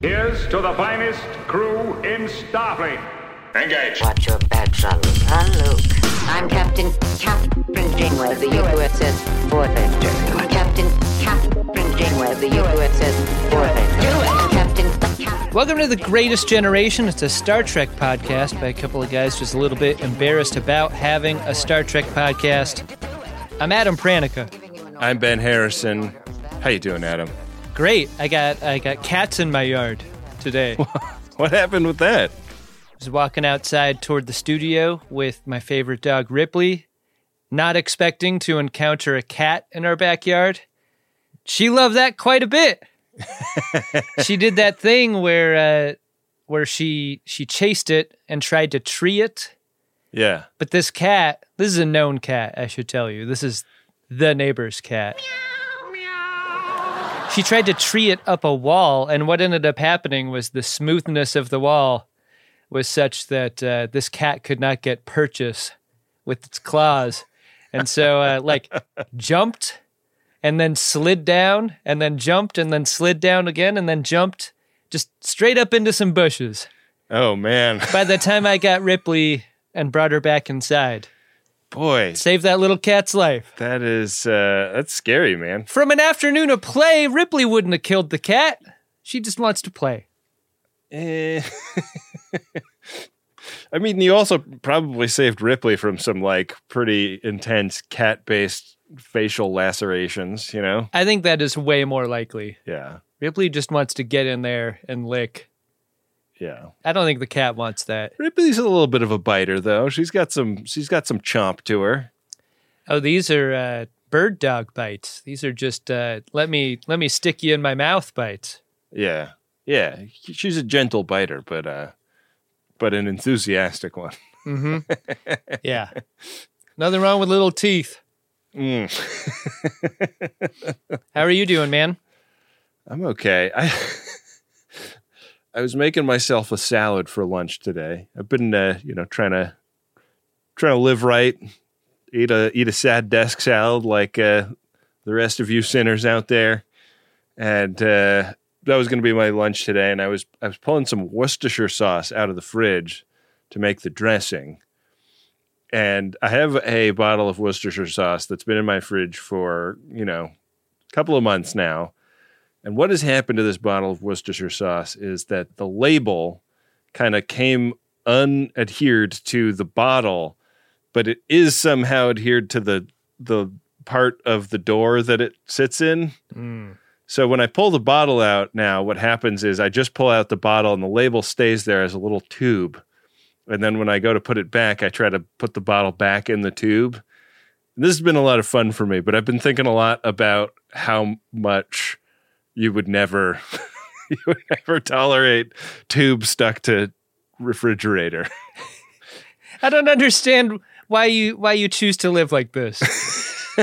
Here's to the finest crew in Starfleet. Engage. Watch your back, son. I'm Luke. I'm Captain Captain Janeway of the USS Voyager. Captain Captain Janeway of the USS Voyager. Captain Captain. Welcome to the Greatest Generation. It's a Star Trek podcast by a couple of guys just a little bit embarrassed about having a Star Trek podcast. I'm Adam Pranica. I'm Ben Harrison. How you doing, Adam? Great. I got I got cats in my yard today. What happened with that? I was walking outside toward the studio with my favorite dog Ripley, not expecting to encounter a cat in our backyard. She loved that quite a bit. she did that thing where uh, where she she chased it and tried to tree it. Yeah. But this cat, this is a known cat, I should tell you. This is the neighbor's cat. She tried to tree it up a wall, and what ended up happening was the smoothness of the wall was such that uh, this cat could not get purchase with its claws. And so, uh, like, jumped and then slid down, and then jumped and then slid down again, and then jumped just straight up into some bushes. Oh man, By the time I got Ripley and brought her back inside, boy, save that little cat's life. that is uh, that's scary, man. From an afternoon of play, Ripley wouldn't have killed the cat. She just wants to play. Eh. I mean, you also probably saved Ripley from some like pretty intense cat-based facial lacerations. You know? I think that is way more likely. Yeah, Ripley just wants to get in there and lick. Yeah. I don't think the cat wants that. Ripley's a little bit of a biter, though. She's got some. She's got some chomp to her. Oh, these are uh, bird dog bites. These are just uh, let me let me stick you in my mouth bites. Yeah, yeah. She's a gentle biter, but uh, but an enthusiastic one. Yeah, nothing wrong with little teeth. Mm. How are you doing, man? I'm okay. I I was making myself a salad for lunch today. I've been uh, you know trying to trying to live right, eat a eat a sad desk salad like uh, the rest of you sinners out there, and uh, that was going to be my lunch today. And I was I was pulling some Worcestershire sauce out of the fridge to make the dressing. And I have a bottle of Worcestershire sauce that's been in my fridge for, you know, a couple of months now. And what has happened to this bottle of Worcestershire sauce is that the label kind of came unadhered to the bottle, but it is somehow adhered to the the part of the door that it sits in. Mm. So when I pull the bottle out now, what happens is I just pull out the bottle and the label stays there as a little tube. And then when I go to put it back, I try to put the bottle back in the tube. This has been a lot of fun for me, but I've been thinking a lot about how much you would never you would never tolerate tube stuck to refrigerator. I don't understand why you why you choose to live like this.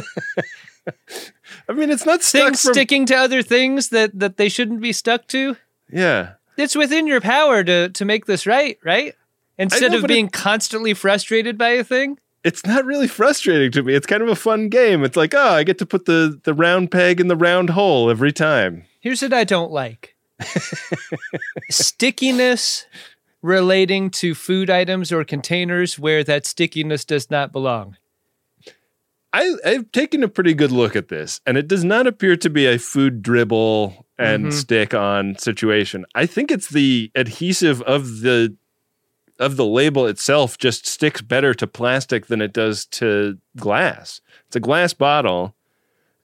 I mean, it's not stuck Things from, sticking to other things that that they shouldn't be stuck to. Yeah. It's within your power to to make this right, right? Instead know, of being it- constantly frustrated by a thing. It's not really frustrating to me. It's kind of a fun game. It's like, oh, I get to put the the round peg in the round hole every time. Here's what I don't like stickiness relating to food items or containers where that stickiness does not belong. I, I've taken a pretty good look at this, and it does not appear to be a food dribble and mm-hmm. stick on situation. I think it's the adhesive of the of the label itself just sticks better to plastic than it does to glass. It's a glass bottle,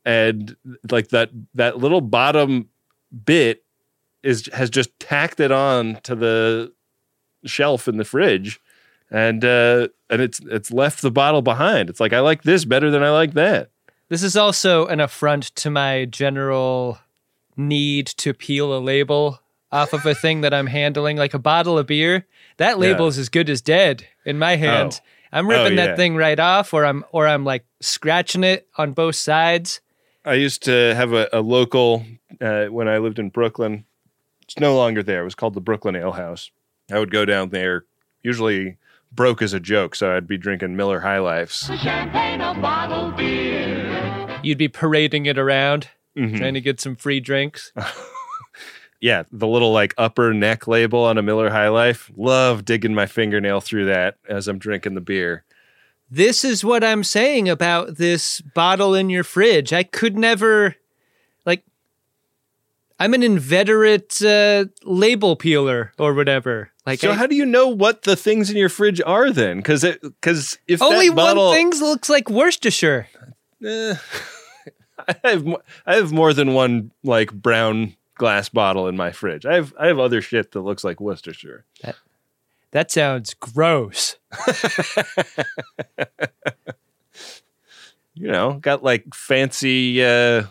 and like that that little bottom bit is has just tacked it on to the shelf in the fridge and uh and it's it's left the bottle behind it's like i like this better than i like that This is also an affront to my general need to peel a label off of a thing that I'm handling, like a bottle of beer. That label is as good as dead in my hand. I'm ripping Oh, yeah. that thing right off, or I'm or I'm like scratching it on both sides. i used to have a, a local uh, when i lived in brooklyn it's no longer there it was called the brooklyn ale house i would go down there usually broke as a joke so i'd be drinking miller high lifes You'd be parading it around, Mhm. trying to get some free drinks. yeah, the little like upper neck label on a Miller High Life. Love digging my fingernail through that as I'm drinking the beer. This is what I'm saying about this bottle in your fridge. I could never, like, I'm an inveterate uh, label peeler or whatever. Like, So I- how do you know what the things in your fridge are then? Because it because if only that bottle, one thing looks like Worcestershire. Eh, I have I have more than one like brown glass bottle in my fridge. I have I have other shit that looks like Worcestershire. That sounds gross. You know, got like fancy uh,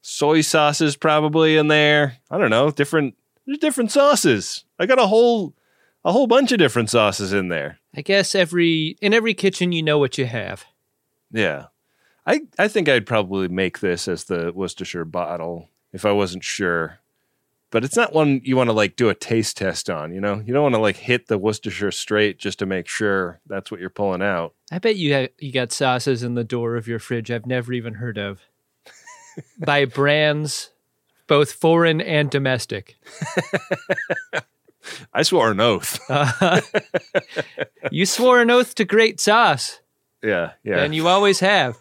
soy sauces probably in there. I don't know, different there's different sauces. I got a whole a whole bunch of different sauces in there. I guess every in every kitchen you know what you have. Yeah. I I think I'd probably make this as the Worcestershire bottle if I wasn't sure. But it's not one you want to like do a taste test on, you know? You don't want to like hit the Worcestershire straight just to make sure that's what you're pulling out. I bet you ha- you got sauces in the door of your fridge I've never even heard of. By brands both foreign and domestic. I swore an oath. You swore an oath to great sauce, yeah, yeah. and you always have.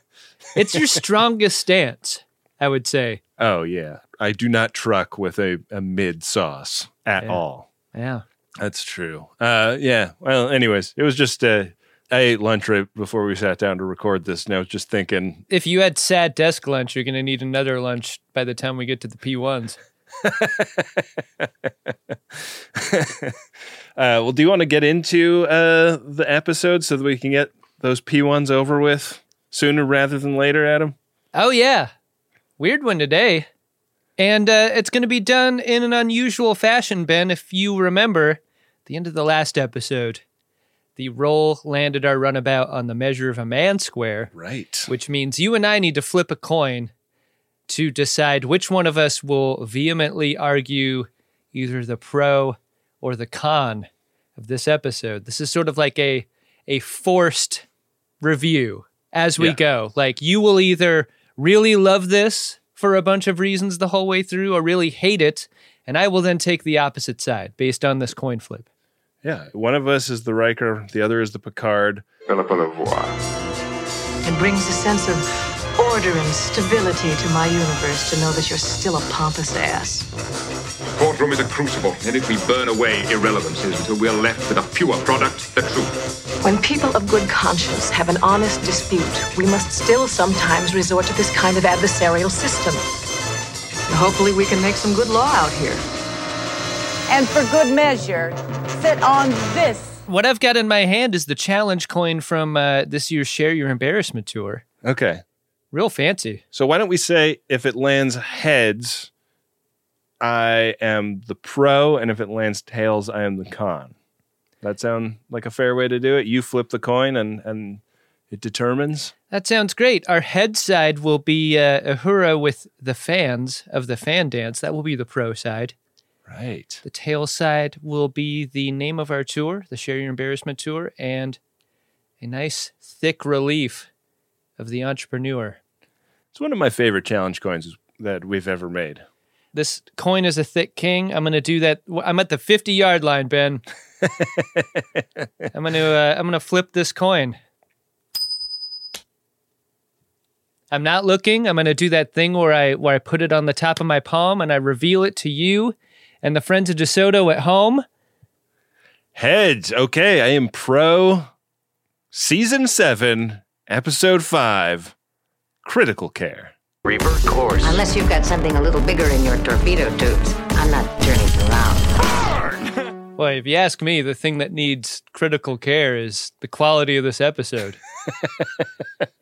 It's your strongest stance, I would say. oh yeah. I do not truck with a, a mid sauce at Yeah. all. Yeah. That's true. Uh yeah. Well, anyways, it was just uh I ate lunch right before we sat down to record this, and I was just thinking, If you had sad desk lunch, you're going to need another lunch by the time we get to the P1s. Uh, well, do you want to get into uh, the episode so that we can get those P1s over with sooner rather than later, Adam? Oh, yeah. Weird one today. And uh, it's going to be done in an unusual fashion, Ben. If you remember, the end of the last episode, the roll landed our runabout on the measure of a man square, Right. which means you and I need to flip a coin to decide which one of us will vehemently argue either the pro or the con of this episode. This is sort of like a a forced review as we Yeah. go. Like you will either really love this for a bunch of reasons the whole way through or really hate it, and I will then take the opposite side based on this coin flip. Yeah. One of us is the Riker, the other is the Picard. Phillipa Louvois. It brings a sense of order and stability to my universe to know that you're still a pompous ass. The Courtroom is a crucible. In it, we burn away irrelevances until we're left with a pure product, the truth. When people of good conscience have an honest dispute, we must still sometimes resort to this kind of adversarial system. And hopefully, we can make some good law out here. And for good measure, sit on this. What I've got in my hand is the challenge coin from uh, this year's Share Your Embarrassment tour. Okay. Real fancy. So why don't we say if it lands heads, I am the pro, and if it lands tails, I am the con. That sound like a fair way to do it? You flip the coin and and it determines. That sounds great. Our head side will be uh, Uhura with the fans of the fan dance. That will be the pro side. Right. The tail side will be the name of our tour, the Share Your Embarrassment Tour, and a nice thick relief of the entrepreneur. It's one of my favorite challenge coins that we've ever made. This coin is a thick king. I'm going to do that. I'm at the 50 yard line, Ben. I'm going to uh, I'm going to flip this coin. I'm not looking. I'm going to do that thing where I where I put it on the top of my palm and I reveal it to you and the friends of DeSoto at home. Heads. Okay, I am pro. Season seven, episode five, critical care. Revert course. Unless you've got something a little bigger in your torpedo tubes. I'm not turning around. Boy, if you ask me, the thing that needs critical care is the quality of this episode.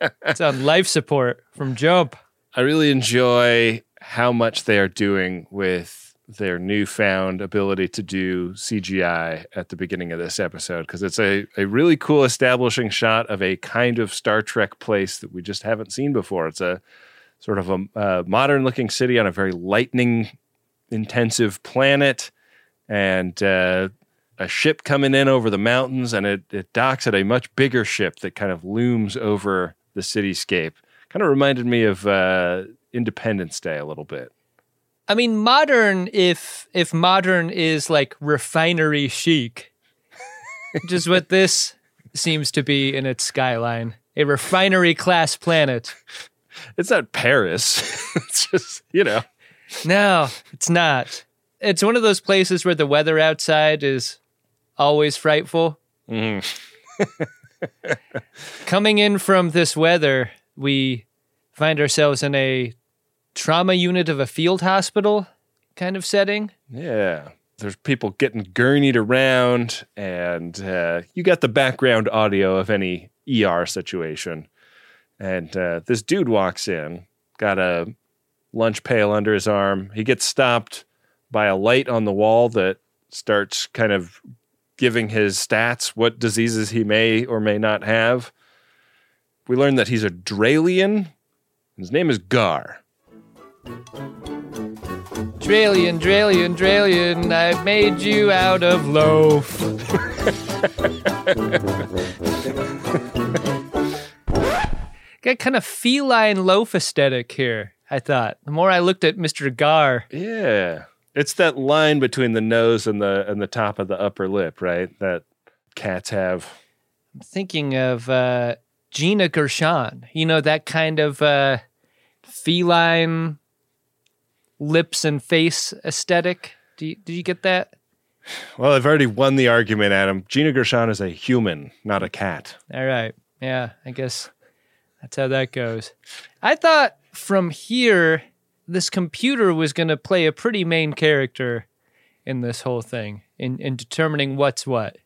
it's on life support from Jump. I really enjoy how much they are doing with their newfound ability to do CGI at the beginning of this episode because it's a, a really cool establishing shot of a kind of Star Trek place that we just haven't seen before. It's a sort of a uh, modern looking city on a very lightning intensive planet and uh, a ship coming in over the mountains and it, it docks at a much bigger ship that kind of looms over the cityscape kind of reminded me of uh, Independence Day a little bit. I mean, modern if if modern is like refinery chic, which is what this seems to be in its skyline. A refinery class planet. It's not Paris. it's just, you know. No, it's not. It's one of those places where the weather outside is always frightful. Coming in from this weather, we find ourselves in a trauma unit of a field hospital kind of setting. Yeah. There's people getting gurneyed around, and uh, you got the background audio of any ER situation. And uh, this dude walks in, got a lunch pail under his arm. He gets stopped by a light on the wall that starts kind of giving his stats, what diseases he may or may not have. We learn that he's a Dralian. His name is Gar. Dralian, Dralian, Dralian, I've made you out of loaf. Got kind of feline loaf aesthetic here, I thought. The more I looked at Mr. Gar, Yeah. It's that line between the nose and the and the top of the upper lip, right? That cats have. I'm thinking of uh, Gina Gershon. You know, that kind of uh, feline lips and face aesthetic. Do you, did you get that? Well, I've already won the argument, Adam. Gina Gershon is a human, not a cat. All right. Yeah, I guess that's how that goes. I thought from here, this computer was going to play a pretty main character in this whole thing, in, in determining what's what.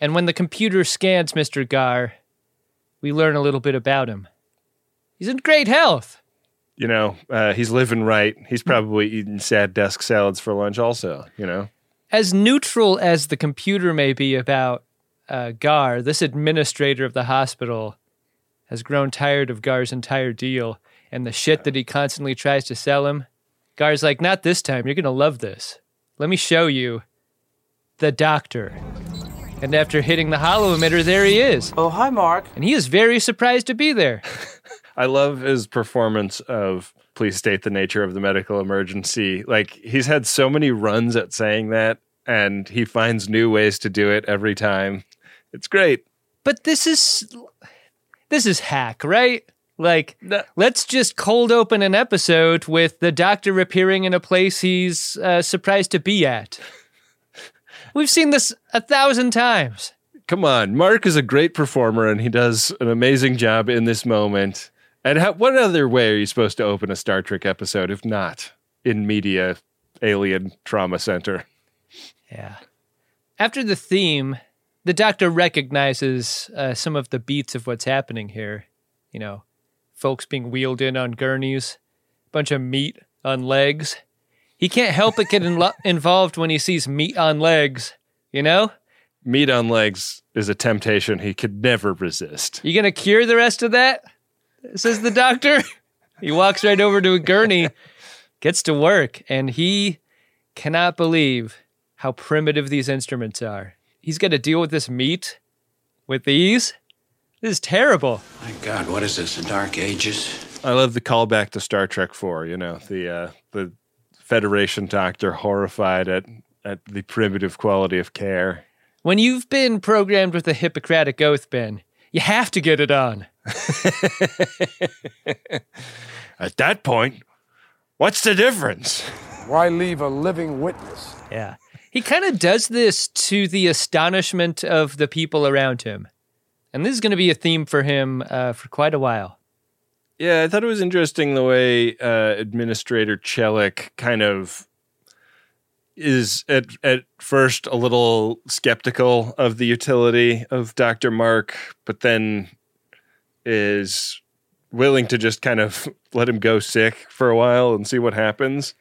And when the computer scans Mr. Gar, we learn a little bit about him. He's in great health. You know, uh, he's living right. He's probably eating sad desk salads for lunch, also. You know, As neutral as the computer may be about uh, Gar, this administrator of the hospital has grown tired of Gar's entire deal and the shit that he constantly tries to sell him. Gar's like, not this time. You're going to love this. Let me show you the doctor. And after hitting the holo-emitter, there he is. Oh, hi, Mark. And he is very surprised to be there. I love his performance of please state the nature of the medical emergency. Like he's had so many runs at saying that, and he finds new ways to do it every time. It's great. But this is this is hack, right? Like, No. let's just cold open an episode with the doctor appearing in a place he's uh, surprised to be at. We've seen this a thousand times. Come on, Mark is a great performer, and he does an amazing job in this moment. And how, what other way are you supposed to open a Star Trek episode if not in media alien trauma center? Yeah. After the theme, the doctor recognizes uh, some of the beats of what's happening here. You know, folks being wheeled in on gurneys, bunch of meat on legs. He can't help but get in involved when he sees meat on legs. You know, Meat on legs is a temptation he could never resist. you gonna cure the rest of that? Says the doctor. he walks right over to a gurney, gets to work, and he cannot believe how primitive these instruments are. He's got to deal with this meat with these. This is terrible. My God, what is this? The Dark Ages? I love the callback to Star Trek Four. You know the uh, the Federation doctor horrified at at the primitive quality of care. When you've been programmed with the Hippocratic Oath, Ben, you have to get it on. At that point, what's the difference? Why leave a living witness? Yeah. He kind of does this to the astonishment of the people around him. And this is going to be a theme for him uh, for quite a while. Yeah, I thought it was interesting the way uh, Administrator Chellick kind of is at at first a little skeptical of the utility of Dr. Mark, but then is willing to just kind of let him go sick for a while and see what happens.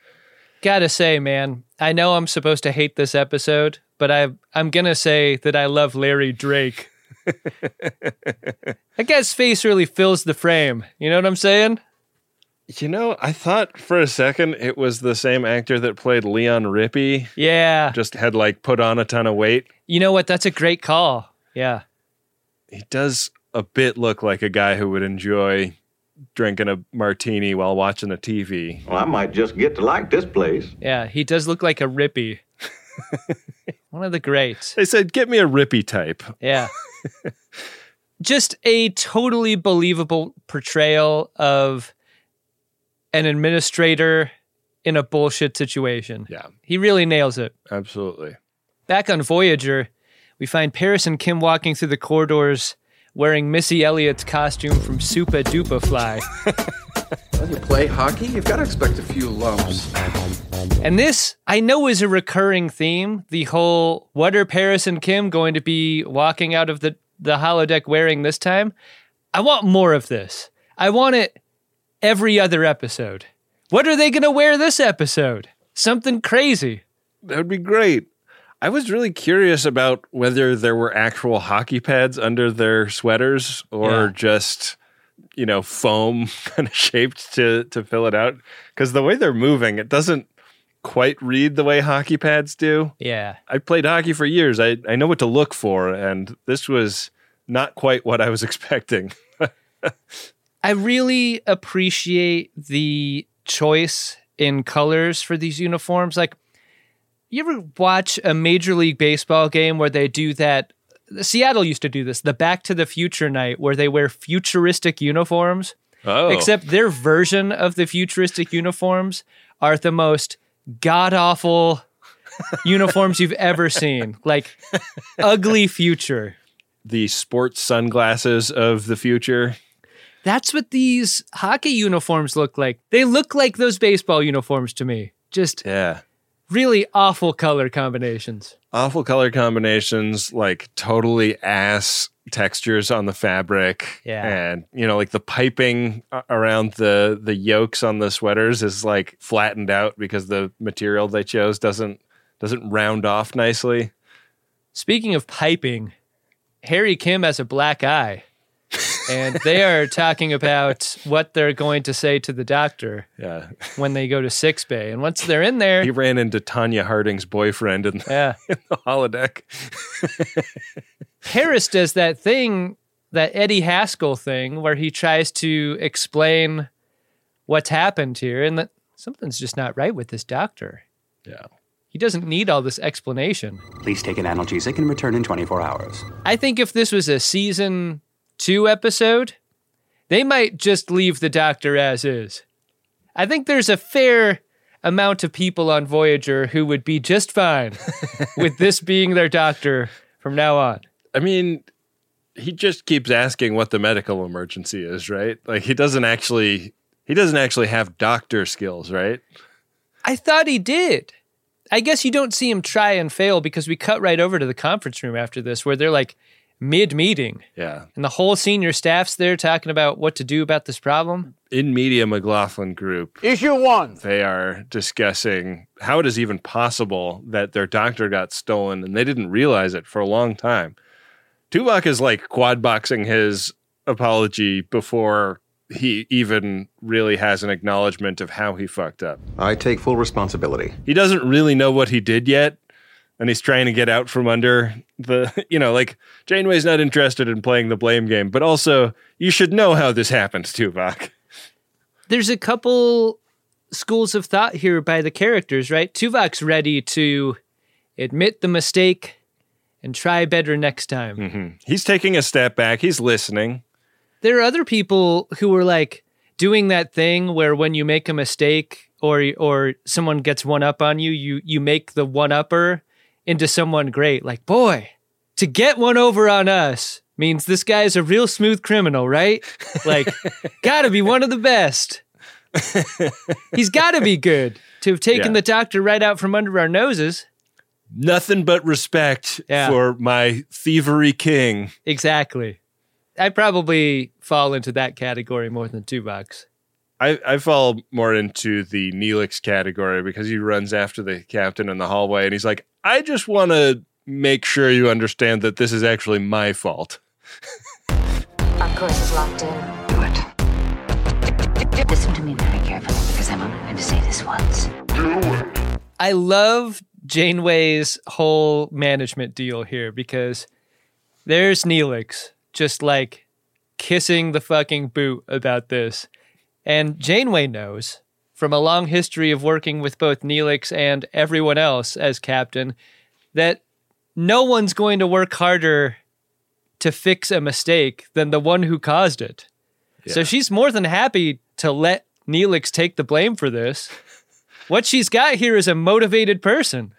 Gotta say, man, I know I'm supposed to hate this episode, but I, I'm to say that I love Larry Drake. That guy's face really fills the frame. You know what I'm saying? You know, I thought for a second it was the same actor that played Leon Rippy, Yeah. just had like put on a ton of weight. You know what? That's a great call. Yeah. he does a bit look like a guy who would enjoy drinking a martini while watching the TV. Well, I might just get to like this place. Yeah, he does look like a Rippy. One of the great. They said, "Get me a Rippy type." Yeah. Just a totally believable portrayal of an administrator in a bullshit situation. Yeah, He really nails it. absolutely. Back on Voyager, we find Paris and Kim walking through the corridors wearing Missy Elliott's costume from Supa Dupa Fly. When you play hockey, you've got to expect a few lumps. And this, I know, is a recurring theme. The whole, what are Paris and Kim going to be walking out of the, the holodeck wearing this time? I want more of this. I want it every other episode. What are they going to wear this episode? Something crazy. That would be great. I was really curious about whether there were actual hockey pads under their sweaters or Yeah. just, you know, foam kind of shaped to to fill it out. Because the way they're moving, it doesn't quite read the way hockey pads do. Yeah. I played hockey for years. I, I know what to look for, and this was not quite what I was expecting. I really appreciate the choice in colors for these uniforms. Like, you ever watch a Major League Baseball game where they do that? Seattle used to do this, the Back to the Future night, where they wear futuristic uniforms. Oh, Except their version of the futuristic uniforms are the most god awful uniforms you've ever seen. Like, ugly future. the sports sunglasses of the future. That's what these hockey uniforms look like. They look like those baseball uniforms to me. Just Yeah. Really awful color combinations. awful color combinations, like totally ass textures on the fabric. Yeah. And, you know, like the piping around the the yokes on the sweaters is like flattened out because the material they chose doesn't doesn't round off nicely. Speaking of piping, Harry Kim has a black eye. And they are talking about what they're going to say to the doctor Yeah. when they go to Six Bay. And once they're in there, He ran into Tonya Harding's boyfriend in, yeah, in the holodeck. Paris does that thing, that Eddie Haskell thing, where he tries to explain what's happened here and that something's just not right with this doctor. Yeah. He doesn't need all this explanation. Please take an analgesic and return in 24 hours. I think if this was a season two episode, they might just leave the doctor as is. I think there's a fair amount of people on Voyager who would be just fine with this being their doctor from now on. I mean, he just keeps asking what the medical emergency is, right? Like he doesn't actually he doesn't actually have doctor skills, right? I thought he did. I guess you don't see him try and fail because we cut right over to the conference room after this where they're like mid meeting Yeah. and the whole senior staff's there talking about what to do about this problem. In Media McLaughlin Group, Issue one. they are discussing how it is even possible that their doctor got stolen and they didn't realize it for a long time. Tuvok is like quad boxing his apology before he even really has an acknowledgement of how he fucked up. I take full responsibility. He doesn't really know what he did yet. And he's trying to get out from under the, you know, like Janeway's not interested in playing the blame game, but also you should know how this happened, Tuvok. there's a couple schools of thought here by the characters, right? Tuvok's ready to admit the mistake and try better next time. Mm-hmm. He's taking a step back. He's listening. There are other people who are like doing that thing where when you make a mistake or or someone gets one up on you, you you make the one upper into someone great. Like, boy, to get one over on us means this guy's a real smooth criminal, right? Like, gotta be one of the best. He's gotta be good to have taken Yeah. the doctor right out from under our noses. Nothing but respect Yeah. for my thievery king. Exactly. I probably fall into that category more than Tuvok. I, I fall more into the Neelix category because he runs after the captain in the hallway and he's like, I just want to make sure you understand that this is actually my fault. Our course is locked in. Do it. Listen to me very carefully because I'm only going to say this once. Do it. I love Janeway's whole management deal here because there's Neelix just like kissing the fucking boot about this. And Janeway knows from a long history of working with both Neelix and everyone else as captain that no one's going to work harder to fix a mistake than the one who caused it. So she's more than happy to let Neelix take the blame for this. What she's got here is a motivated person.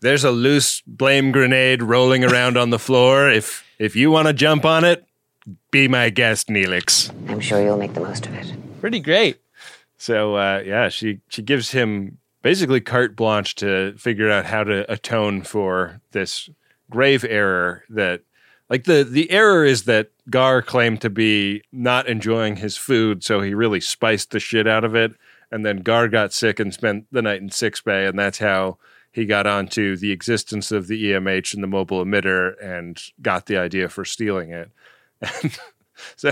There's a loose blame grenade rolling around on the floor. If if you want to jump on it, be my guest, Neelix. I'm sure you'll make the most of it. Pretty great. So uh, yeah, she she gives him basically carte blanche to figure out how to atone for this grave error that like the the error is that Gar claimed to be not enjoying his food, so he really spiced the shit out of it. And then Gar got sick and spent the night in six bay, and that's how he got onto the existence of the EMH and the mobile emitter and got the idea for stealing it. And so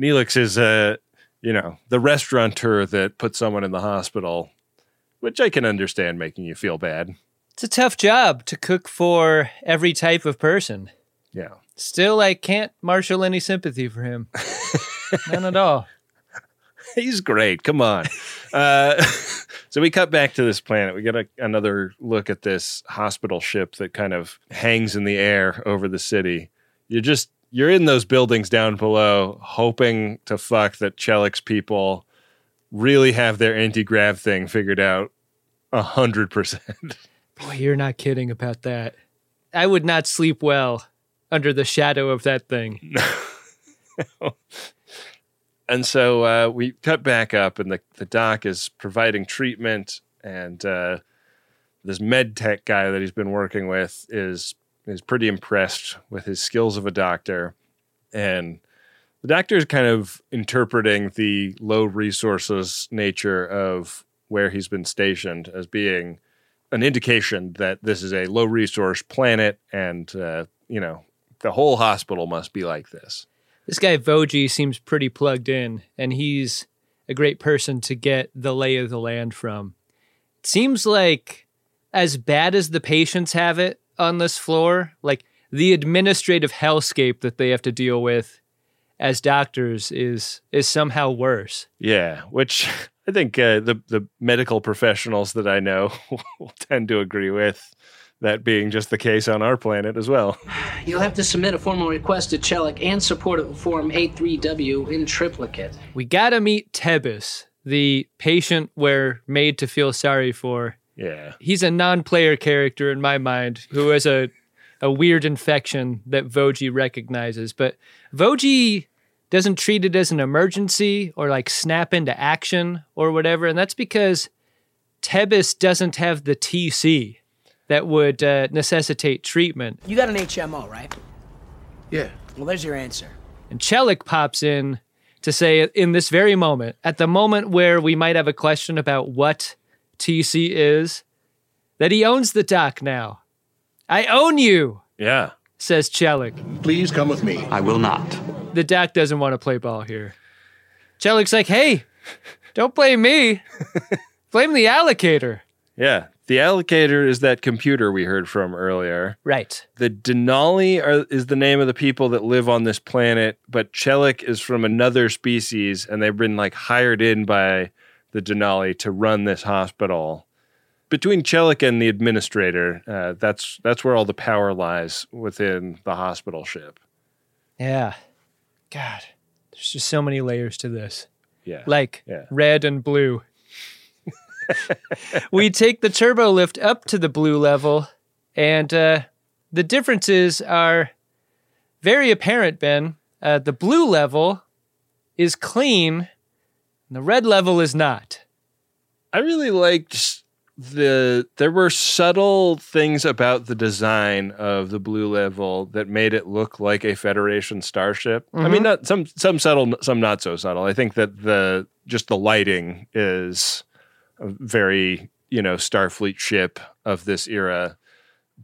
Neelix is uh, you know, the restaurateur that put someone in the hospital, which I can understand making you feel bad. It's a tough job to cook for every type of person. Yeah. Still, I can't marshal any sympathy for him. None at all. He's great. Come on. Uh, so we cut back to this planet. We get a, another look at this hospital ship that kind of hangs in the air over the city. You're just you're in those buildings down below, hoping to fuck that Chellick's people really have their anti grav thing figured out a hundred percent. Boy, you're not kidding about that. I would not sleep well under the shadow of that thing. and so uh, we cut back up, and the, the doc is providing treatment, and uh, this med tech guy that he's been working with is is pretty impressed with his skills of a doctor, and the doctor is kind of interpreting the low resources nature of where he's been stationed as being an indication that this is a low resource planet, and uh, you know the whole hospital must be like this. This guy Voje seems pretty plugged in, and he's a great person to get the lay of the land from. It seems like as bad as the patients have it on this floor, like the administrative hellscape that they have to deal with as doctors is is somehow worse. Yeah, which I think uh, the the medical professionals that I know will tend to agree with that being just the case on our planet as well. You'll have to submit a formal request to Chellick and support it with Form 83W in triplicate. We gotta meet Tebbis, the patient we're made to feel sorry for. Yeah. He's a non-player character in my mind who has a a weird infection that Voje recognizes, but Voje doesn't treat it as an emergency or like snap into action or whatever, and that's because Tebbis doesn't have the TC that would uh, necessitate treatment. You got an HMO, right? Yeah. Well, there's your answer. And Chellick pops in to say, in this very moment, at the moment where we might have a question about what TC is, that he owns the doc now. I own you, Yeah. says Chellick. Please come with me. I will not. The doc doesn't want to play ball here. Chellick's like, hey, don't blame me. blame the allocator. Yeah. The allocator is that computer we heard from earlier. Right. The Dinaali are, is the name of the people that live on this planet, but Chellick is from another species, and they've been like hired in by the Dinaali to run this hospital. Between Chellick and the administrator, uh, that's that's where all the power lies within the hospital ship. Yeah. God, there's just so many layers to this. Yeah. Like Yeah. red and blue. we take the turbo lift up to the blue level, and uh, the differences are very apparent, Ben. Uh, the blue level is clean, and the red level is not. I really liked the there were subtle things about the design of the blue level that made it look like a Federation starship. I mean, Mhm. not some some subtle, some not so subtle. I think that the just the lighting is a very you know Starfleet ship of this era.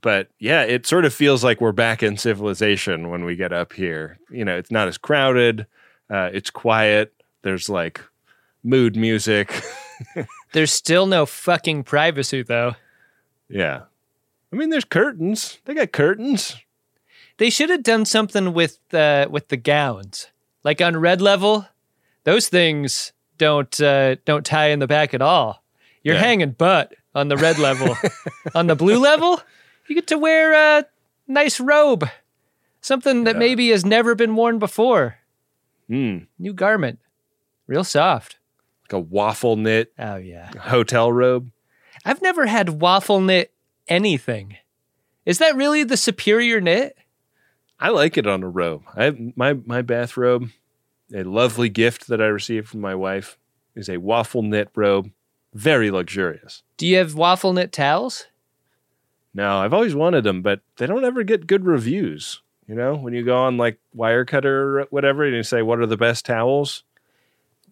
But yeah, it sort of feels like we're back in civilization when we get up here. You know, it's not as crowded. Uh, it's quiet. There's like mood music. There's still no fucking privacy, though. Yeah. I mean, there's curtains. They got curtains. They should have done something with uh, with the gowns. Like on red level, those things don't uh, don't tie in the back at all. You're Yeah. hanging butt on the red level. on the blue level, you get to wear a nice robe, something that maybe has never been worn before. Mm, New garment, real soft. A waffle knit Oh yeah. hotel robe. I've never had waffle knit anything. Is that really the superior knit? I like it on a robe. I my my bathrobe, a lovely gift that I received from my wife, is a waffle knit robe, very luxurious. Do you have waffle knit towels? No, I've always wanted them, but they don't ever get good reviews. You know, when you go on like Wirecutter or whatever, and you say what are the best towels,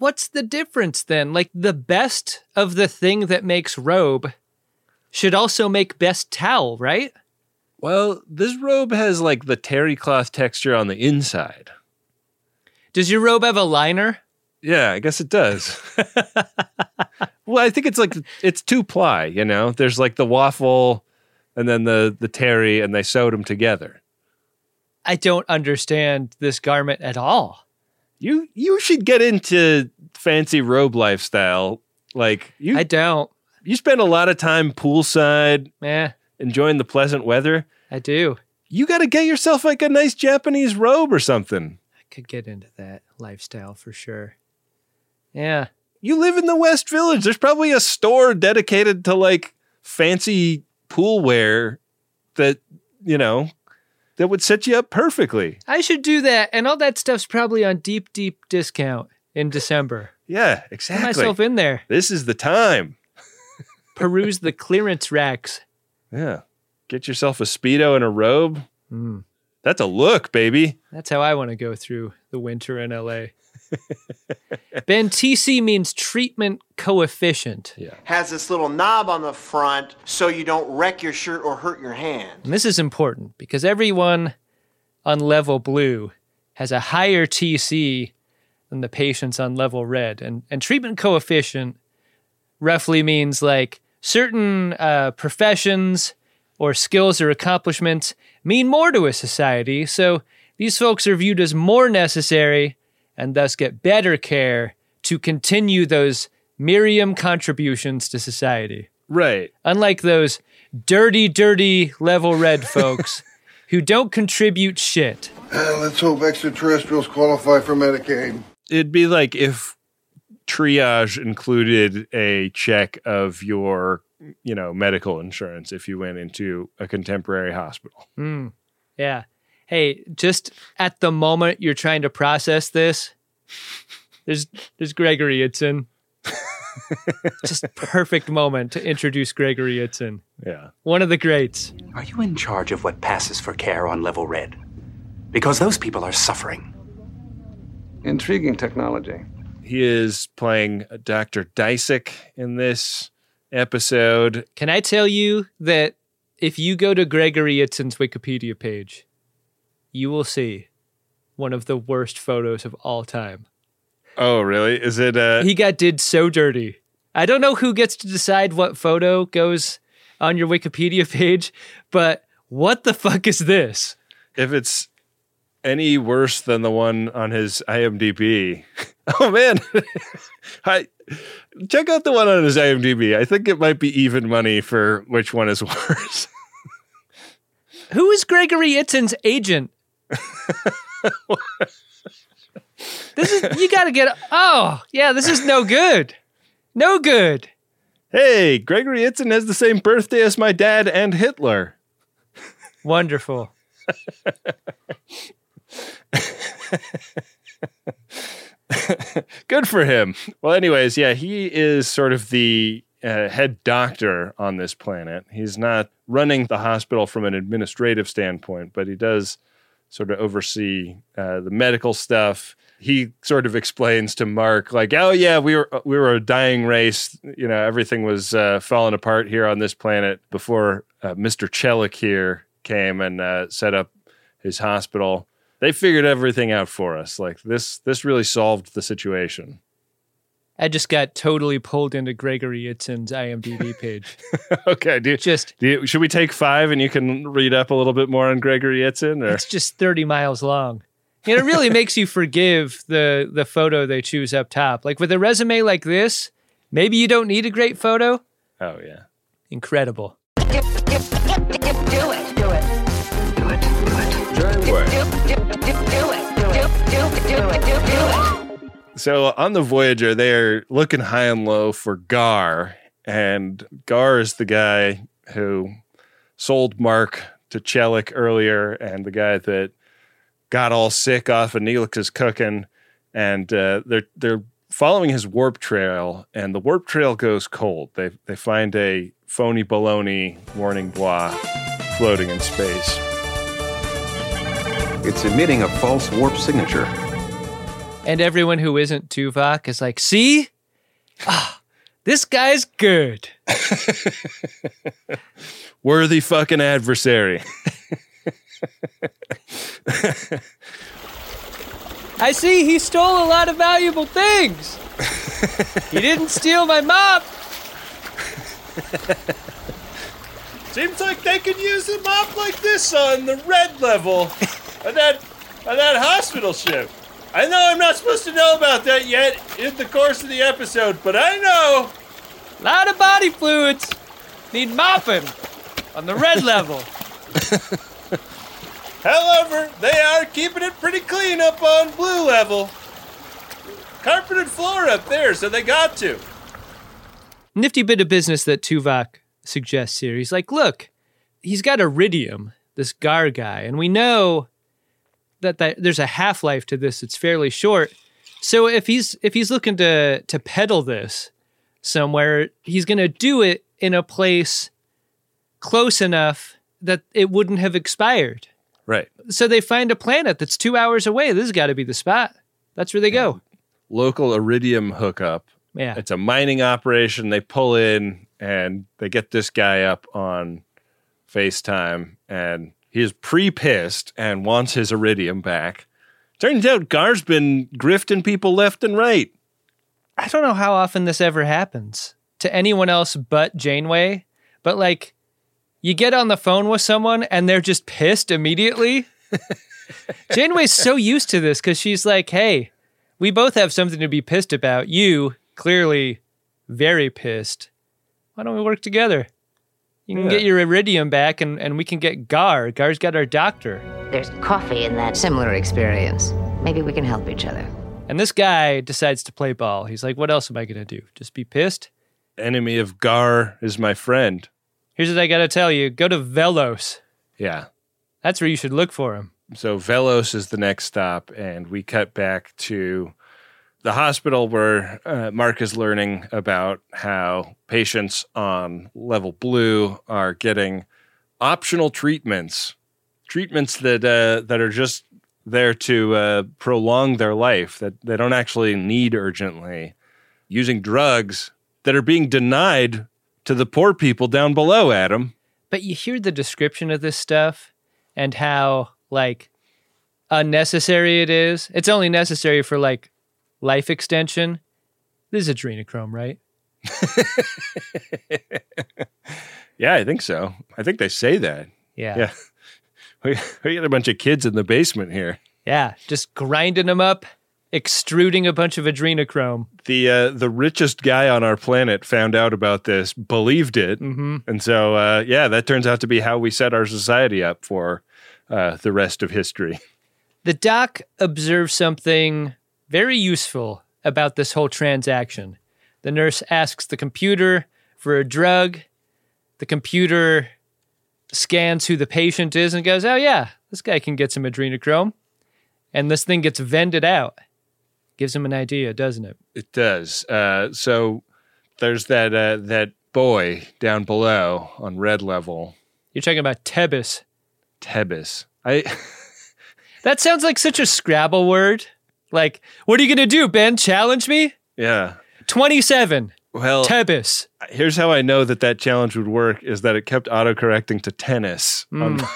What's the difference then? Like the best of the thing that makes robe should also make best towel, right? well, this robe has like the terry cloth texture on the inside. Does your robe have a liner? Yeah, I guess it does. well, I think it's like it's two ply. You know, there's like the waffle, and then the the terry, and they sewed them together. I don't understand this garment at all. You you should get into fancy robe lifestyle. Like you, I don't. you spend a lot of time poolside, Eh, enjoying the pleasant weather. I do. You got to get yourself like a nice Japanese robe or something. I could get into that lifestyle for sure. Yeah. You live in the West Village. There's probably a store dedicated to like fancy pool wear that, you know, that would set you up perfectly. I should do that. And all that stuff's probably on deep, deep discount in December. Yeah, Get exactly. myself in there. This is the time. Peruse the clearance racks. Yeah. Get yourself a Speedo and a robe. Mm. That's a look, baby. That's how I want to go through the winter in LA. ben, TC means treatment coefficient. Yeah. has this little knob on the front so you don't wreck your shirt or hurt your hand. And this is important because everyone on level blue has a higher TC than the patients on level red. And, and treatment coefficient roughly means like certain uh, professions or skills or accomplishments mean more to a society. So these folks are viewed as more necessary and thus get better care to continue those Miriam contributions to society. Right. Unlike those dirty, dirty level red folks who don't contribute shit. Uh, let's hope extraterrestrials qualify for Medicaid. It'd be like if triage included a check of your, you know, medical insurance if you went into a contemporary hospital. Mm, yeah. Hey, just at the moment you're trying to process this, there's there's Gregory Itzin. just perfect moment to introduce Gregory Itzin. Yeah. One of the greats. Are you in charge of what passes for care on level red? Because those people are suffering. Intriguing technology. He is playing Dr. Dysek in this episode. Can I tell you that if you go to Gregory Itzin's Wikipedia page, you will see one of the worst photos of all time. Oh, really? Is it uh He got did so dirty. I don't know who gets to decide what photo goes on your Wikipedia page, but what the fuck is this? if it's any worse than the one on his IMDb. Oh man. Hi. Check out the one on his IMDb. I think it might be even money for which one is worse. Who is Gregory Itzin's agent? This is you got to get. Oh, yeah, this is no good. No good. hey, Gregory Itzin has the same birthday as my dad and Hitler. Wonderful. Good for him. Well, anyways, yeah, he is sort of the uh, head doctor on this planet. He's not running the hospital from an administrative standpoint, but he does sort of oversee uh, the medical stuff. He sort of explains to Mark, like, "Oh yeah, we were we were a dying race. You know, everything was uh, falling apart here on this planet before uh, Mister Chellick here came and uh, set up his hospital." They figured everything out for us. Like this, this really solved the situation. I just got totally pulled into Gregory Itzin's IMDb page. okay, do you, just do you, should we take five and you can read up a little bit more on Gregory Itzin? Or it's just 30 miles long. And it really makes you forgive the the photo they choose up top. Like with a resume like this, maybe you don't need a great photo. Oh yeah. Incredible. Do it. Do it. Do it. Janeway. Do it. Do it. Do it. Do it. So on the Voyager, they're looking high and low for Gar, and Gar is the guy who sold Mark to Chellick earlier, and the guy that got all sick off of Neelix's cooking, and uh, they're they're following his warp trail, and the warp trail goes cold. They they find a phony baloney warning blah floating in space. It's emitting a false warp signature. And everyone who isn't Tuvok is like, see? Ah, this guy's good. Worthy fucking adversary. I see he stole a lot of valuable things. he didn't steal my mop. Seems like they could use a mop like this on the red level of that of that hospital ship. I know I'm not supposed to know about that yet in the course of the episode, but I know. A lot of body fluids need mopping on the red level. However, they are keeping it pretty clean up on blue level. Carpeted floor up there, so they got to. Nifty bit of business that Tuvok suggests here. He's like, look, he's got iridium, this Gar guy, and we know that, that there's a half life to this. It's fairly short. So if he's if he's looking to to peddle this somewhere, he's going to do it in a place close enough that it wouldn't have expired. Right. So they find a planet that's two hours away. This has got to be the spot. That's where they go. Local iridium hookup. Yeah. It's a mining operation. They pull in and they get this guy up on FaceTime and he is pre-pissed and wants his iridium back. Turns out Gar's been grifting people left and right. I don't know how often this ever happens to anyone else but Janeway, but like you get on the phone with someone and they're just pissed immediately. Janeway's so used to this because she's like, hey, we both have something to be pissed about. You, clearly very pissed. Why don't we work together? You can Yeah. get your iridium back and, and we can get Gar. Gar's got our doctor. There's coffee in that similar experience. Maybe we can help each other. And this guy decides to play ball. He's like, what else am I going to do? Just be pissed? Enemy of Gar is my friend. Here's what I got to tell you go to Velos. Yeah. That's where you should look for him. So Velos is the next stop, and we cut back to the hospital where uh, Mark is learning about how patients on level blue are getting optional treatments, treatments that uh, that are just there to uh, prolong their life that they don't actually need urgently, using drugs that are being denied to the poor people down below. Adam, But you hear the description of this stuff and how like unnecessary it is. It's only necessary for like life extension. This is adrenochrome, right? yeah, I think so. I think they say that. Yeah. Yeah. We, we got a bunch of kids in the basement here. Yeah, just grinding them up, extruding a bunch of adrenochrome. The uh, the richest guy on our planet found out about this, believed it, Mhm. and so uh, yeah, that turns out to be how we set our society up for uh, the rest of history. The doc observes something very useful about this whole transaction. The nurse asks the computer for a drug. The computer scans who the patient is and goes, Oh, yeah, this guy can get some adrenochrome. And this thing gets vended out. Gives him an idea, doesn't it? It does. Uh, so there's that uh, that boy down below on red level, You're talking about Tebbis. Tebbis. I That sounds like such a Scrabble word. Like, what are you going to do, Ben? Challenge me? yeah. 27. Well, Tebbis. Here's how I know that that challenge would work: is that it kept autocorrecting to tennis. Mm.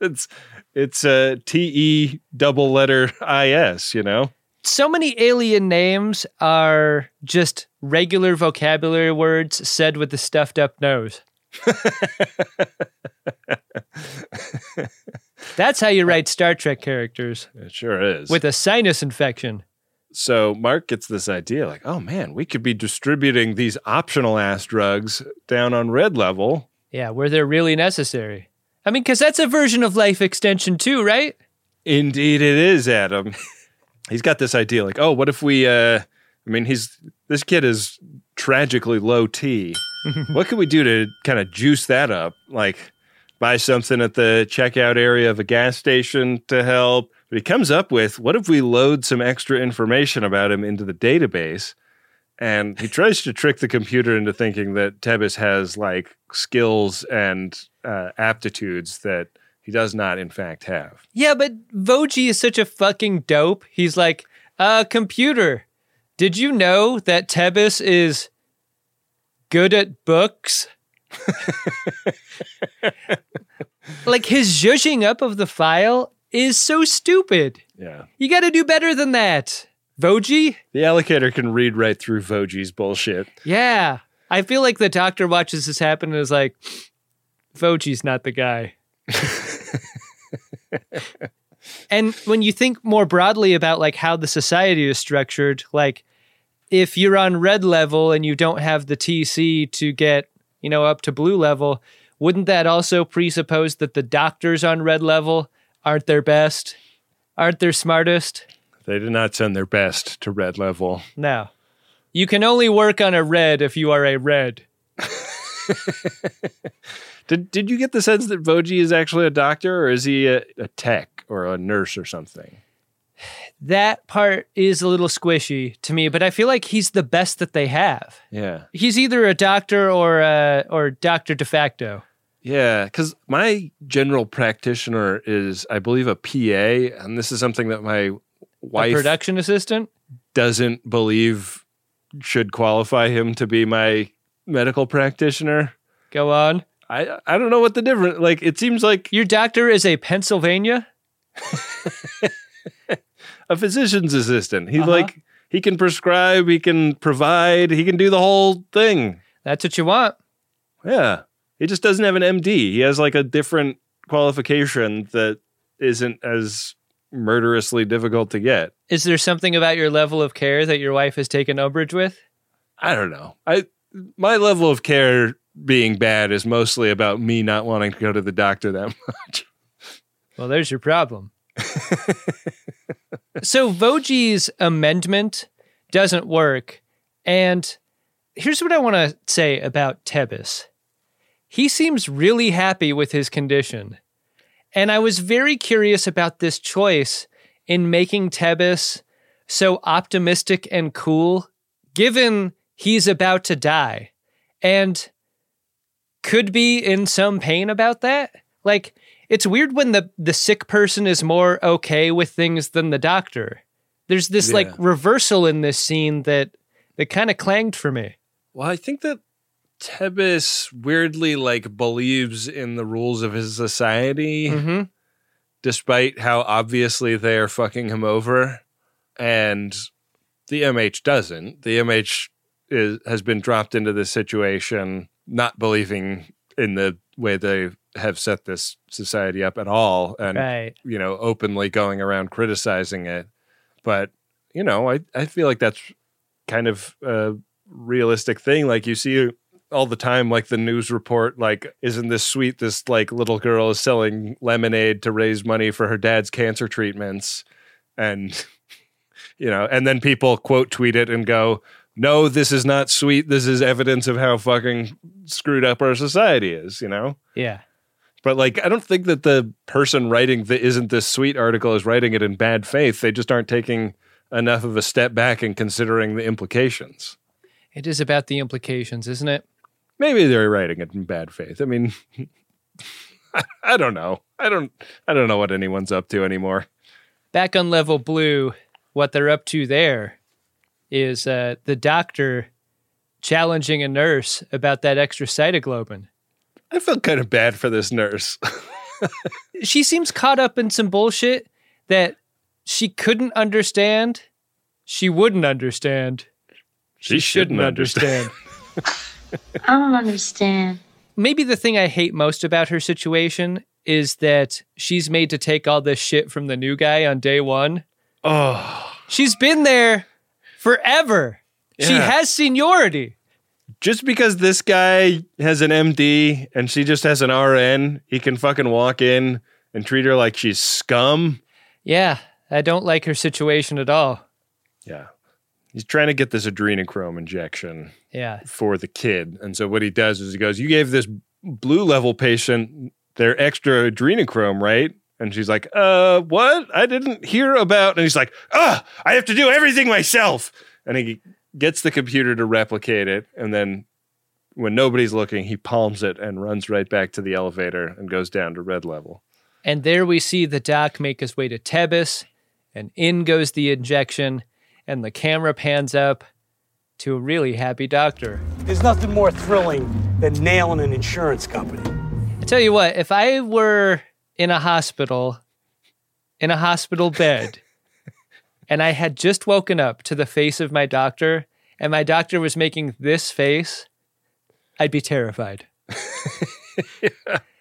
it's it's uh, T E double letter I S. You know. so many alien names are just regular vocabulary words said with a stuffed up nose. That's how you write Star Trek characters It sure is. with a sinus infection. so Mark gets this idea like, oh man, we could be distributing these optional ass drugs down on red level. Yeah, where they're really necessary. I mean, because that's a version of life extension too, right? Indeed, it is, Adam. he's got this idea like, oh, what if we? uh I mean, he's this kid is tragically low T. what could we do to kind of juice that up? Like buy something at the checkout area of a gas station to help. But he comes up with, what if we load some extra information about him into the database? And he tries to trick the computer into thinking that Tebbis has like skills and uh, aptitudes that he does not, in fact, have. Yeah, but Voje is such a fucking dope. He's like, uh, computer, did you know that Tebbis is good at books? like his zhuzhing up of the file is so stupid. Yeah. You got to do better than that. Voje? The allocator can read right through Voje's bullshit. Yeah. I feel like the doctor watches this happen and is like, Voje's not the guy. and when you think more broadly about like how the society is structured, like if you're on red level and you don't have the TC to get, you know, up to blue level, wouldn't that also presuppose that the doctors on red level aren't their best? Aren't their smartest? They did not send their best to red level. No. You can only work on a red if you are a red. Did Did you get the sense that Voje is actually a doctor, or is he a, a tech or a nurse or something? That part is a little squishy to me, but I feel like he's the best that they have. Yeah, He's either a doctor or a, or doctor de facto. yeah. Because my general practitioner is, I believe, a PA, and this is something that my A wife production assistant. doesn't believe should qualify him to be my medical practitioner. Go on. I I don't know what the difference. Like it seems like Your doctor is a Pennsylvania. a physician's assistant. He Uh-huh. like he can prescribe, he can provide, he can do the whole thing. That's what you want. Yeah. He just doesn't have an MD. He has like a different qualification that isn't as murderously difficult to get. Is there something about your level of care that your wife has taken umbrage with? I don't know. I my level of care being bad is mostly about me not wanting to go to the doctor that much. Well, there's your problem. so Voje's amendment doesn't work. And here's what I want to say about Tebbis. He seems really happy with his condition. And I was very curious about this choice in making Tebbis so optimistic and cool, given he's about to die. And could be in some pain about that. Like, it's weird when the the sick person is more okay with things than the doctor. There's this like reversal in this scene that that kind of clanged for me. Well, I think that Tebbis weirdly like believes in the rules of his society, Mm-hmm. despite how obviously they are fucking him over. And the MH doesn't. The MH is, has been dropped into this situation not believing in the way they have set this society up at all, and Right. you know openly going around criticizing it. But you know, I I feel like that's kind of a realistic thing. Like you see all the time, like the news report, like, isn't this sweet? This like little girl is selling lemonade to raise money for her dad's cancer treatments. And, you know, and then people quote tweet it and go, no, this is not sweet. This is evidence of how fucking screwed up our society is, you know? Yeah. But like, I don't think that the person writing the isn't this sweet article is writing it in bad faith. They just aren't taking enough of a step back and considering the implications. It is about the implications, isn't it? Maybe they're writing it in bad faith. I mean, I, I don't know. I don't. I don't know what anyone's up to anymore. Back on level blue, what they're up to there is uh, the doctor challenging a nurse about that extra cytoglobin. I feel kind of bad for this nurse. she seems caught up in some bullshit that she couldn't understand. She wouldn't understand. She shouldn't understand. I don't understand. Maybe the thing I hate most about her situation is that she's made to take all this shit from the new guy on day one. Oh, She's been there forever. She has seniority. just because this guy has an MD and she just has an RN, he can fucking walk in and treat her like she's scum. Yeah, I don't like her situation at all. Yeah. He's trying to get this adrenochrome injection Yeah. for the kid. And so what he does is he goes, You gave this blue level patient their extra adrenochrome, right? And she's like, Uh, what? I didn't hear about. And he's like, Ah, I have to do everything myself. And he gets the computer to replicate it. And then when nobody's looking, he palms it and runs right back to the elevator and goes down to red level. And there we see the doc make his way to Tebbis, and in goes the injection, and the camera pans up to a really happy doctor. There's nothing more thrilling than nailing an insurance company. I tell you what, if I were in a hospital, in a hospital bed, and I had just woken up to the face of my doctor, and my doctor was making this face, I'd be terrified.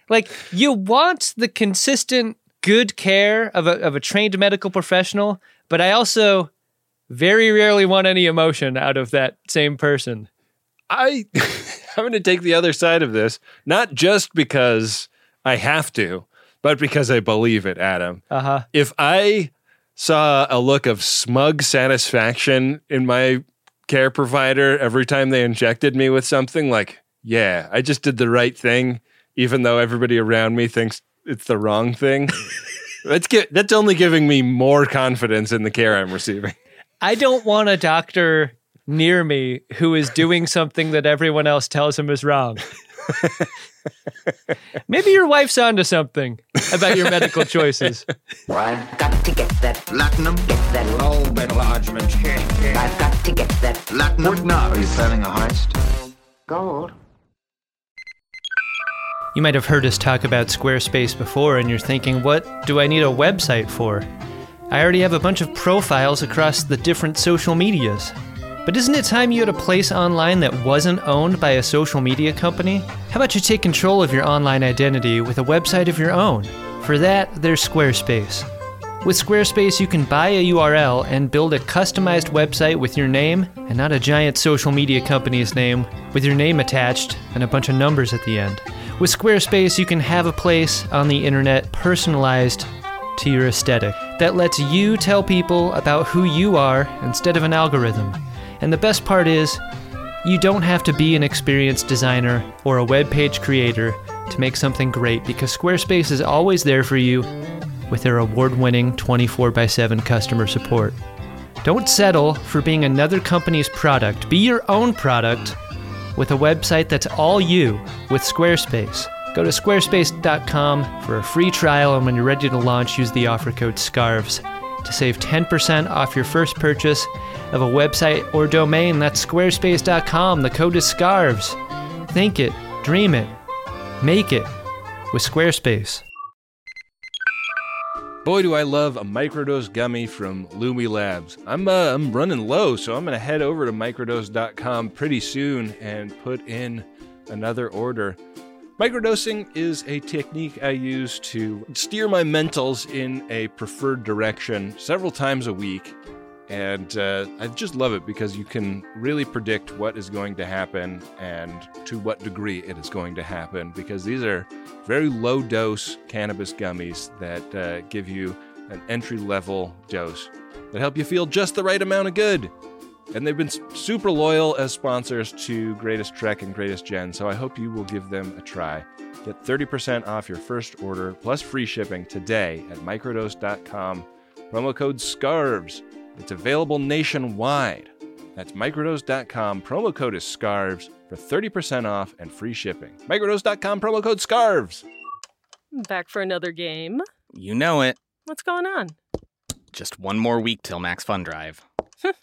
Like, you want the consistent good care of a, of a trained medical professional, but I also very rarely want any emotion out of that same person. I I'm going to take the other side of this, not just because I have to, but because I believe it, Adam. Uh huh. If I saw a look of smug satisfaction in my care provider every time they injected me with something like, yeah, I just did the right thing, even though everybody around me thinks it's the wrong thing. that's that's only giving me more confidence in the care I'm receiving. I don't want a doctor near me who is doing something that everyone else tells him is wrong. Maybe your wife's onto something about your medical choices. I've got to get that platinum, get that low metal enlargement. I've got to get that platinum. What now? Are you planning a heist? Gold. You might have heard us talk about Squarespace before, and you're thinking, what do I need a website for? I already have a bunch of profiles across the different social medias. But isn't it time you had a place online that wasn't owned by a social media company? How about you take control of your online identity with a website of your own? For that, there's Squarespace. With Squarespace, you can buy a URL and build a customized website with your name and not a giant social media company's name with your name attached and a bunch of numbers at the end. With Squarespace, you can have a place on the internet personalized to your aesthetic that lets you tell people about who you are instead of an algorithm. And the best part is, you don't have to be an experienced designer or a web page creator to make something great because Squarespace is always there for you with their award winning 24 x 7 customer support. Don't settle for being another company's product. Be your own product with a website that's all you with Squarespace. Go to squarespace.com for a free trial, and when you're ready to launch, use the offer code SCARVES to save 10% off your first purchase of a website or domain. That's squarespace.com. The code is SCARVES. Think it, dream it, make it with Squarespace. Boy, do I love a microdose gummy from Lumi Labs. I'm uh, I'm running low, so I'm gonna head over to microdose.com pretty soon and put in another order. Microdosing is a technique I use to steer my mentals in a preferred direction several times a week. And uh, I just love it because you can really predict what is going to happen and to what degree it is going to happen. Because these are very low dose cannabis gummies that uh, give you an entry level dose that help you feel just the right amount of good. And they've been super loyal as sponsors to Greatest Trek and Greatest Gen, so I hope you will give them a try. Get 30% off your first order plus free shipping today at microdose.com. Promo code SCARVES. It's available nationwide. That's microdose.com. Promo code is SCARVES for 30% off and free shipping. Microdose.com, promo code SCARVES. Back for another game. You know it. What's going on? Just one more week till Max Fun Drive.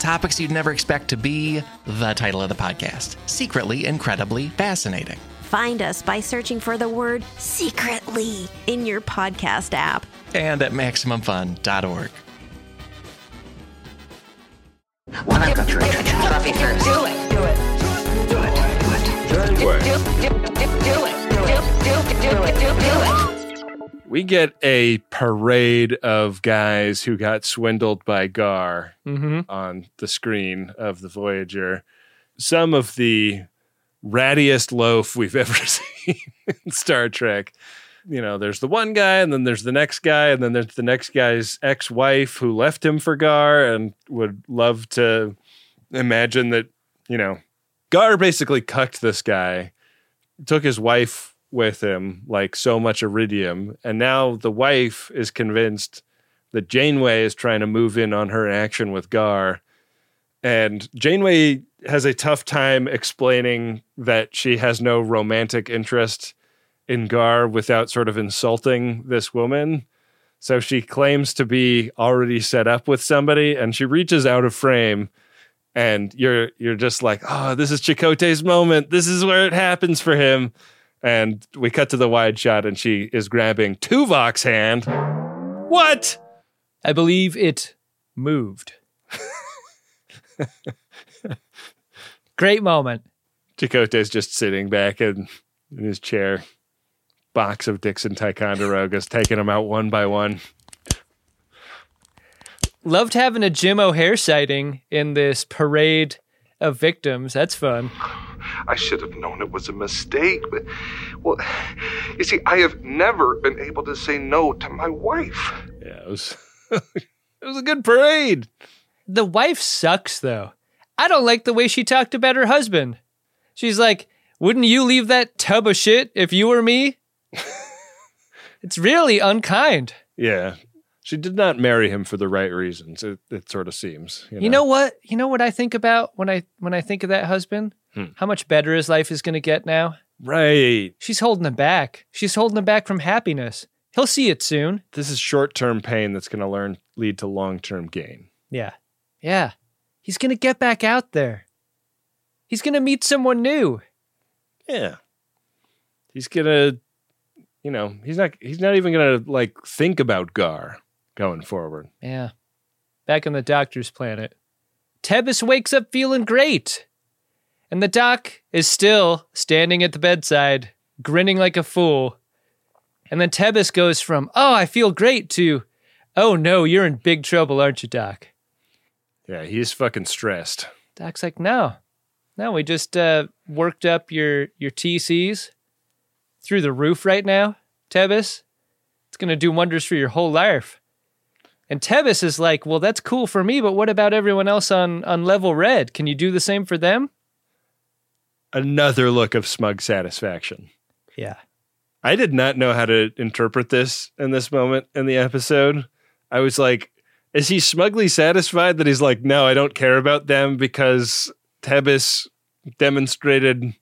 Topics you'd never expect to be the title of the podcast Secretly Incredibly Fascinating. Find us by searching for the word secretly in your podcast app and at MaximumFun.org. One up country. Fluffy first. Do it. Do it. Do it. Do it. Do it. Do it. Do it. Do it. Do it. We get a parade of guys who got swindled by Gar Mhm. on the screen of the Voyager. Some of the rattiest loaf we've ever seen in Star Trek. You know, there's the one guy, and then there's the next guy, and then there's the next guy's ex wife who left him for Gar and would love to imagine that, you know, Gar basically cucked this guy, took his wife with him, like so much iridium, and now the wife is convinced that Janeway is trying to move in on her action with Gar. And Janeway has a tough time explaining that she has no romantic interest in Gar without sort of insulting this woman. So she claims to be already set up with somebody and she reaches out of frame and you're you're just like, "Oh, this is Chakotay's moment. This is where it happens for him." And we cut to the wide shot and she is grabbing Tuvok's hand. What? I believe it moved. Great moment. Chakotay's just sitting back in, in his chair. Box of Dixon Ticonderogas, taking them out one by one. Loved having a Jim O'Heir sighting in this parade of victims. That's fun. I should have known it was a mistake, but well, you see, I have never been able to say no to my wife. Yeah, it was it was a good parade. The wife sucks though. I don't like the way she talked about her husband. She's like, "Wouldn't you leave that tub of shit if you were me?" it's really unkind. Yeah. She did not marry him for the right reasons. It, it sort of seems. You know what? You know what I think about when I when I think of that husband? Hmm. How much better his life is going to get now? Right. She's holding him back. She's holding him back from happiness. He'll see it soon. This is short term pain that's going to learn lead to long term gain. Yeah. Yeah. He's going to get back out there. He's going to meet someone new. Yeah. He's gonna, you know, he's not. He's not even gonna like think about Gar going forward. Yeah. Back on the doctor's planet. Tebbis wakes up feeling great. And the doc is still standing at the bedside, grinning like a fool. And then Tebbis goes from, oh, I feel great to, oh no, you're in big trouble, aren't you, Doc? Yeah, he's fucking stressed. Doc's like, no. No, we just uh, worked up your your TCs through the roof right now, Tebbis. It's gonna do wonders for your whole life. And Tebbis is like, well, that's cool for me, but what about everyone else on on level red? Can you do the same for them? Another look of smug satisfaction. Yeah. I did not know how to interpret this in this moment in the episode. I was like, is he smugly satisfied that he's like, no, I don't care about them because Tebbis demonstrated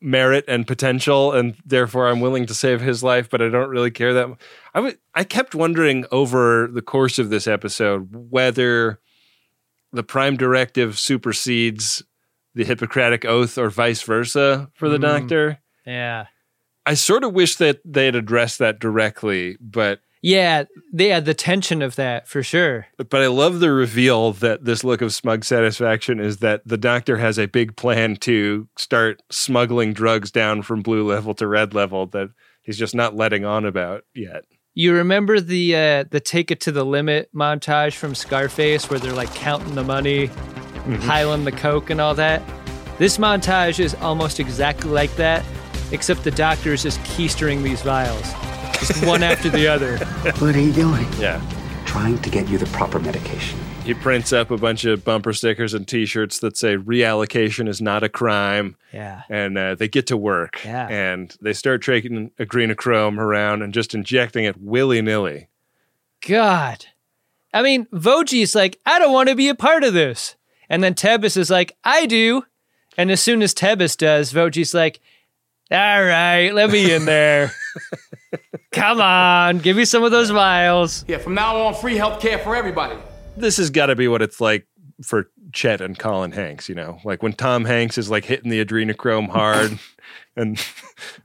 merit and potential, and therefore I'm willing to save his life, but I don't really care that much. I w- I kept wondering over the course of this episode whether the Prime Directive supersedes the Hippocratic Oath or vice versa for the Mm. Doctor. Yeah. I sort of wish that they had addressed that directly, but Yeah, they had the tension of that for sure. but I love the reveal that this look of smug satisfaction is that the doctor has a big plan to start smuggling drugs down from blue level to red level that he's just not letting on about yet. You remember the uh, the take it to the limit montage from Scarface where they're like counting the money, piling the coke and all that? This montage is almost exactly like that, except the doctor is just keistering these vials, just one after the other. What are you doing? Yeah. Trying to get you the proper medication. He prints up a bunch of bumper stickers and T-shirts that say "reallocation is not a crime." Yeah. and uh, they get to work. Yeah. and they start taking adrenochrome around and just injecting it willy nilly. God. I mean, Voje's like, I don't want to be a part of this. And then Tebbis is like, I do. And as soon as Tebbis does, Voje's like, all right, let me in there. Come on, give me some of those vials. Yeah, from now on, free health care for everybody. This has got to be what it's like for Chet and Colin Hanks. You know, like when Tom Hanks is like hitting the adrenochrome hard, and,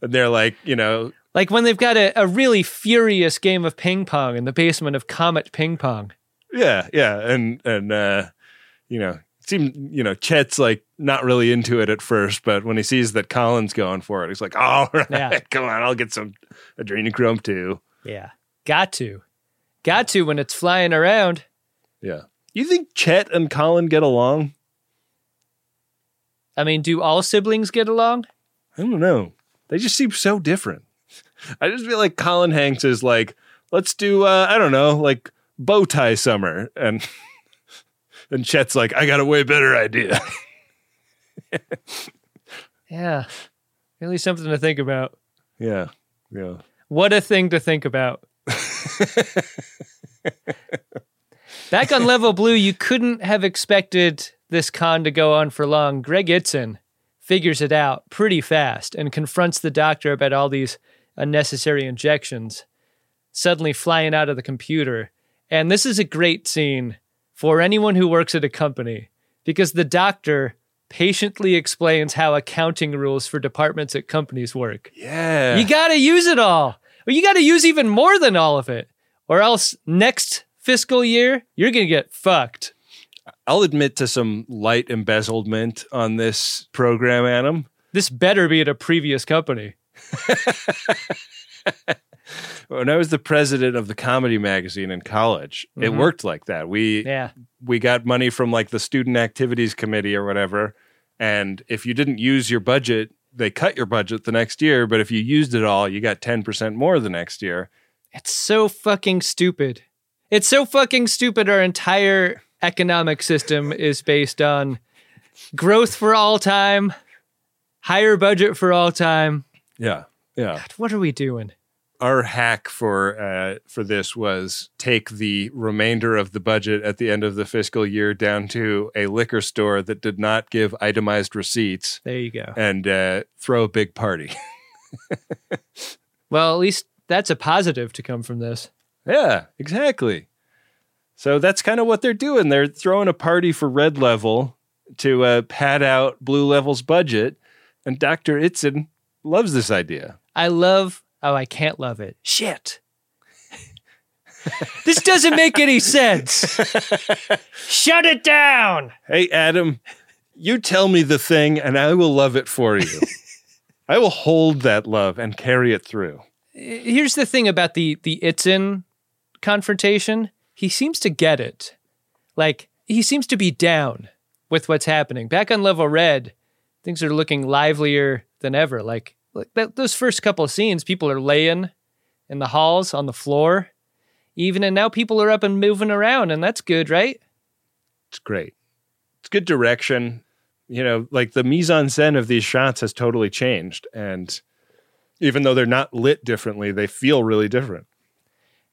and they're like, you know, Like when they've got a, a really furious game of ping pong in the basement of Comet Ping Pong. yeah, yeah, and and uh, you know, seems you know Chet's like not really into it at first, but when he sees that Colin's going for it, he's like, all right, Yeah. come on, I'll get some adrenochrome too. Yeah. Got to. Got to when it's flying around. Yeah. You think Chet and Colin get along? I mean, do all siblings get along? I don't know. They just seem so different. I just feel like Colin Hanks is like, let's do uh, I don't know, like bow tie summer, and and Chet's like, I got a way better idea. Yeah. Really something to think about. yeah, yeah. What a thing to think about. Back on level blue, you couldn't have expected this con to go on for long. Greg Itzin figures it out pretty fast and confronts the doctor about all these unnecessary injections, suddenly flying out of the computer. And this is a great scene for anyone who works at a company because the doctor patiently explains how accounting rules for departments at companies work. Yeah. You got to use it all. Or you got to use even more than all of it. Or else next fiscal year, you're going to get fucked. I'll admit to some light embezzlement on this program, Adam. This better be at a previous company. When I was the president of the comedy magazine in college, it Mhm. worked like that. We Yeah. we got money from like the student activities committee or whatever, and if you didn't use your budget, they cut your budget the next year. But if you used it all, you got ten percent more the next year. It's so fucking stupid. It's so fucking stupid. Our entire economic system is based on growth for all time, higher budget for all time. Yeah, yeah. What are we doing? Our hack for uh, for this was take the remainder of the budget at the end of the fiscal year down to a liquor store that did not give itemized receipts. There you go. and uh, throw a big party. Well, at least that's a positive to come from this. Yeah, exactly. So that's kind of what they're doing. They're throwing a party for red level to uh, pad out blue level's budget, and Dr. Itzin loves this idea. I love. Oh, I can't love it. Shit. this doesn't make any sense. Shut it down. Hey, Adam, you tell me the thing, and I will love it for you. I will hold that love and carry it through. Eh, here's the thing about the the Itzin confrontation. He seems to get it. Like he seems to be down with what's happening. Back on level red, things are looking livelier than ever. Like, like that, those first couple of scenes, people are laying in the halls on the floor, even, and now people are up and moving around, and that's good, right? It's great. It's good direction. You know, like the mise en scène of these shots has totally changed. And even though they're not lit differently, they feel really different.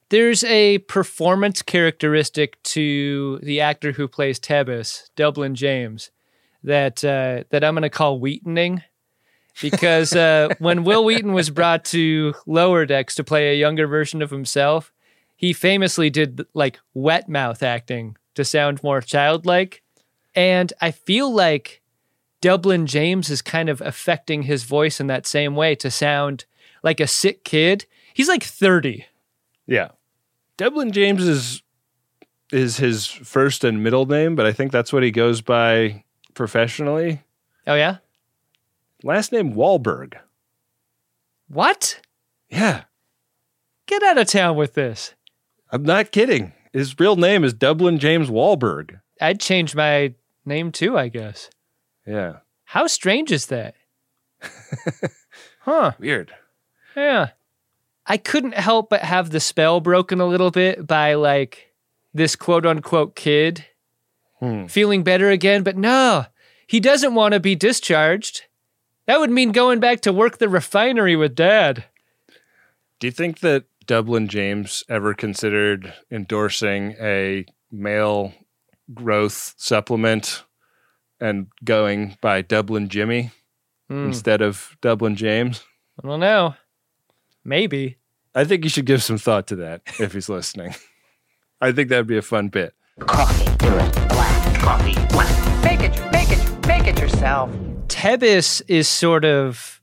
There's a performance characteristic to the actor who plays Tebbis, Dublin James, that uh, that I'm going to call Wheatoning, because uh, when Wil Wheaton was brought to Lower Decks to play a younger version of himself, he famously did like wet mouth acting to sound more childlike, and I feel like Dublin James is kind of affecting his voice in that same way to sound like a sick kid. He's like 30. Yeah. Dublin James is is his first and middle name, but I think that's what he goes by professionally. Oh yeah? Last name Wahlberg. What? Yeah. Get out of town with this. I'm not kidding. His real name is Dublin James Wahlberg. I'd change my name too, I guess. Yeah. How strange is that? huh. Weird. Yeah. I couldn't help but have the spell broken a little bit by like this quote unquote kid Hmm. feeling better again, but no, he doesn't want to be discharged. That would mean going back to work the refinery with dad. Do you think that Dublin James ever considered endorsing a male growth supplement and going by Dublin Jimmy Hmm. instead of Dublin James? I don't know. Maybe. I think you should give some thought to that if he's listening. I think that'd be a fun bit. Coffee, do it. Black. Coffee, black. Make it, make it, yourself. Tebbis is sort of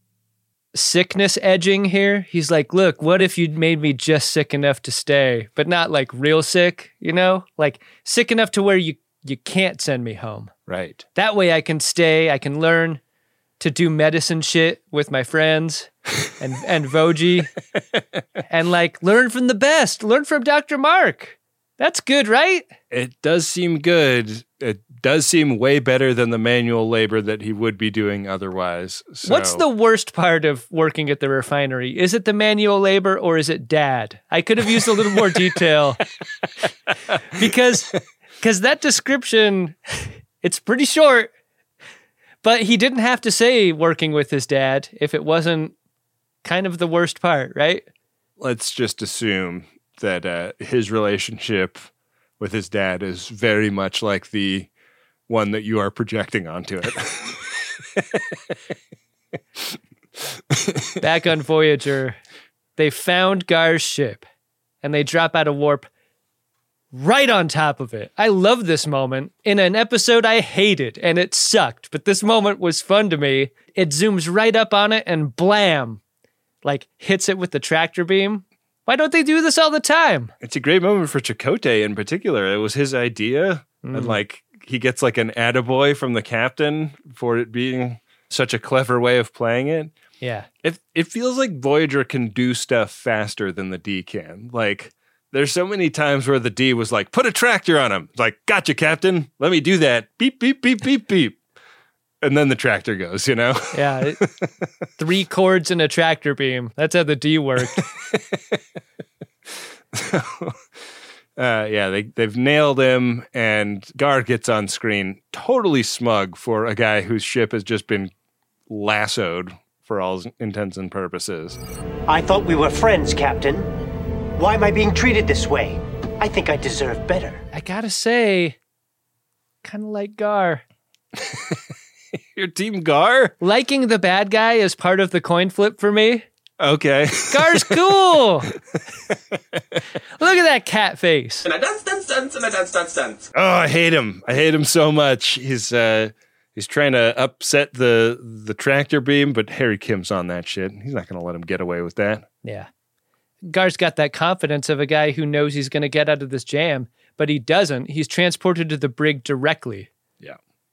sickness edging here. He's like, look, what if you made me just sick enough to stay, but not like real sick, you know? Like sick enough to where you you can't send me home. Right. That way I can stay, I can learn to do medicine shit with my friends and and Voje and like learn from the best, learn from Dr. Mark. That's good, right? It does seem good. It does seem way better than the manual labor that he would be doing otherwise. So. What's the worst part of working at the refinery? Is it the manual labor or is it dad? I could have used a little more detail because because that description it's pretty short. But he didn't have to say working with his dad if it wasn't kind of the worst part, right? Let's just assume that uh, his relationship with his dad is very much like the one that you are projecting onto it. Back on Voyager, they found Gar's ship and they drop out of warp right on top of it. I love this moment in an episode I hated and it sucked, but this moment was fun to me. It zooms right up on it and blam, like hits it with the tractor beam. Why don't they do this all the time? it's a great moment for Chakotay in particular. It was his idea, and Mm. like he gets like an attaboy from the captain for it being such a clever way of playing it. Yeah. It it feels like Voyager can do stuff faster than the D can. Like there's so many times where the D was like, put a tractor on him. It's like, gotcha, Captain. Let me do that. Beep, beep, beep, beep, beep. And then the tractor goes, you know? Yeah. it- three chords and a tractor beam. That's how the D worked. Uh, yeah, they they've nailed him, and Gar gets on screen totally smug for a guy whose ship has just been lassoed for all intents and purposes. I thought we were friends, Captain. Why am I being treated this way? I think I deserve better. I gotta say, kind of like Gar. Your team Gar? Liking the bad guy is part of the coin flip for me. Okay. Gar's cool. Look at that cat face. And I dance, dance, dance, and I dance, dance, dance. Oh, I hate him. I hate him so much. He's uh he's trying to upset the the tractor beam, but Harry Kim's on that shit. He's not going to let him get away with that. Yeah. Gar's got that confidence of a guy who knows he's going to get out of this jam, but he doesn't. He's transported to the brig directly.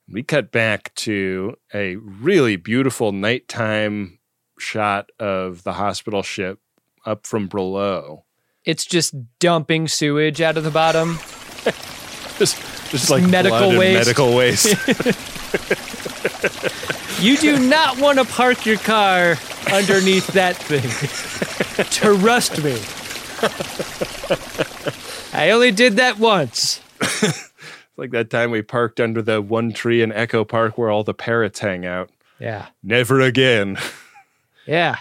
We cut back to a really beautiful nighttime shot of the hospital ship up from below. It's just dumping sewage out of the bottom. just, just like medical waste. medical waste. You do not want to park your car underneath that thing. Trust me. I only did that once. Like that time we parked under the one tree in Echo Park where all the parrots hang out. Yeah. Never again. Yeah.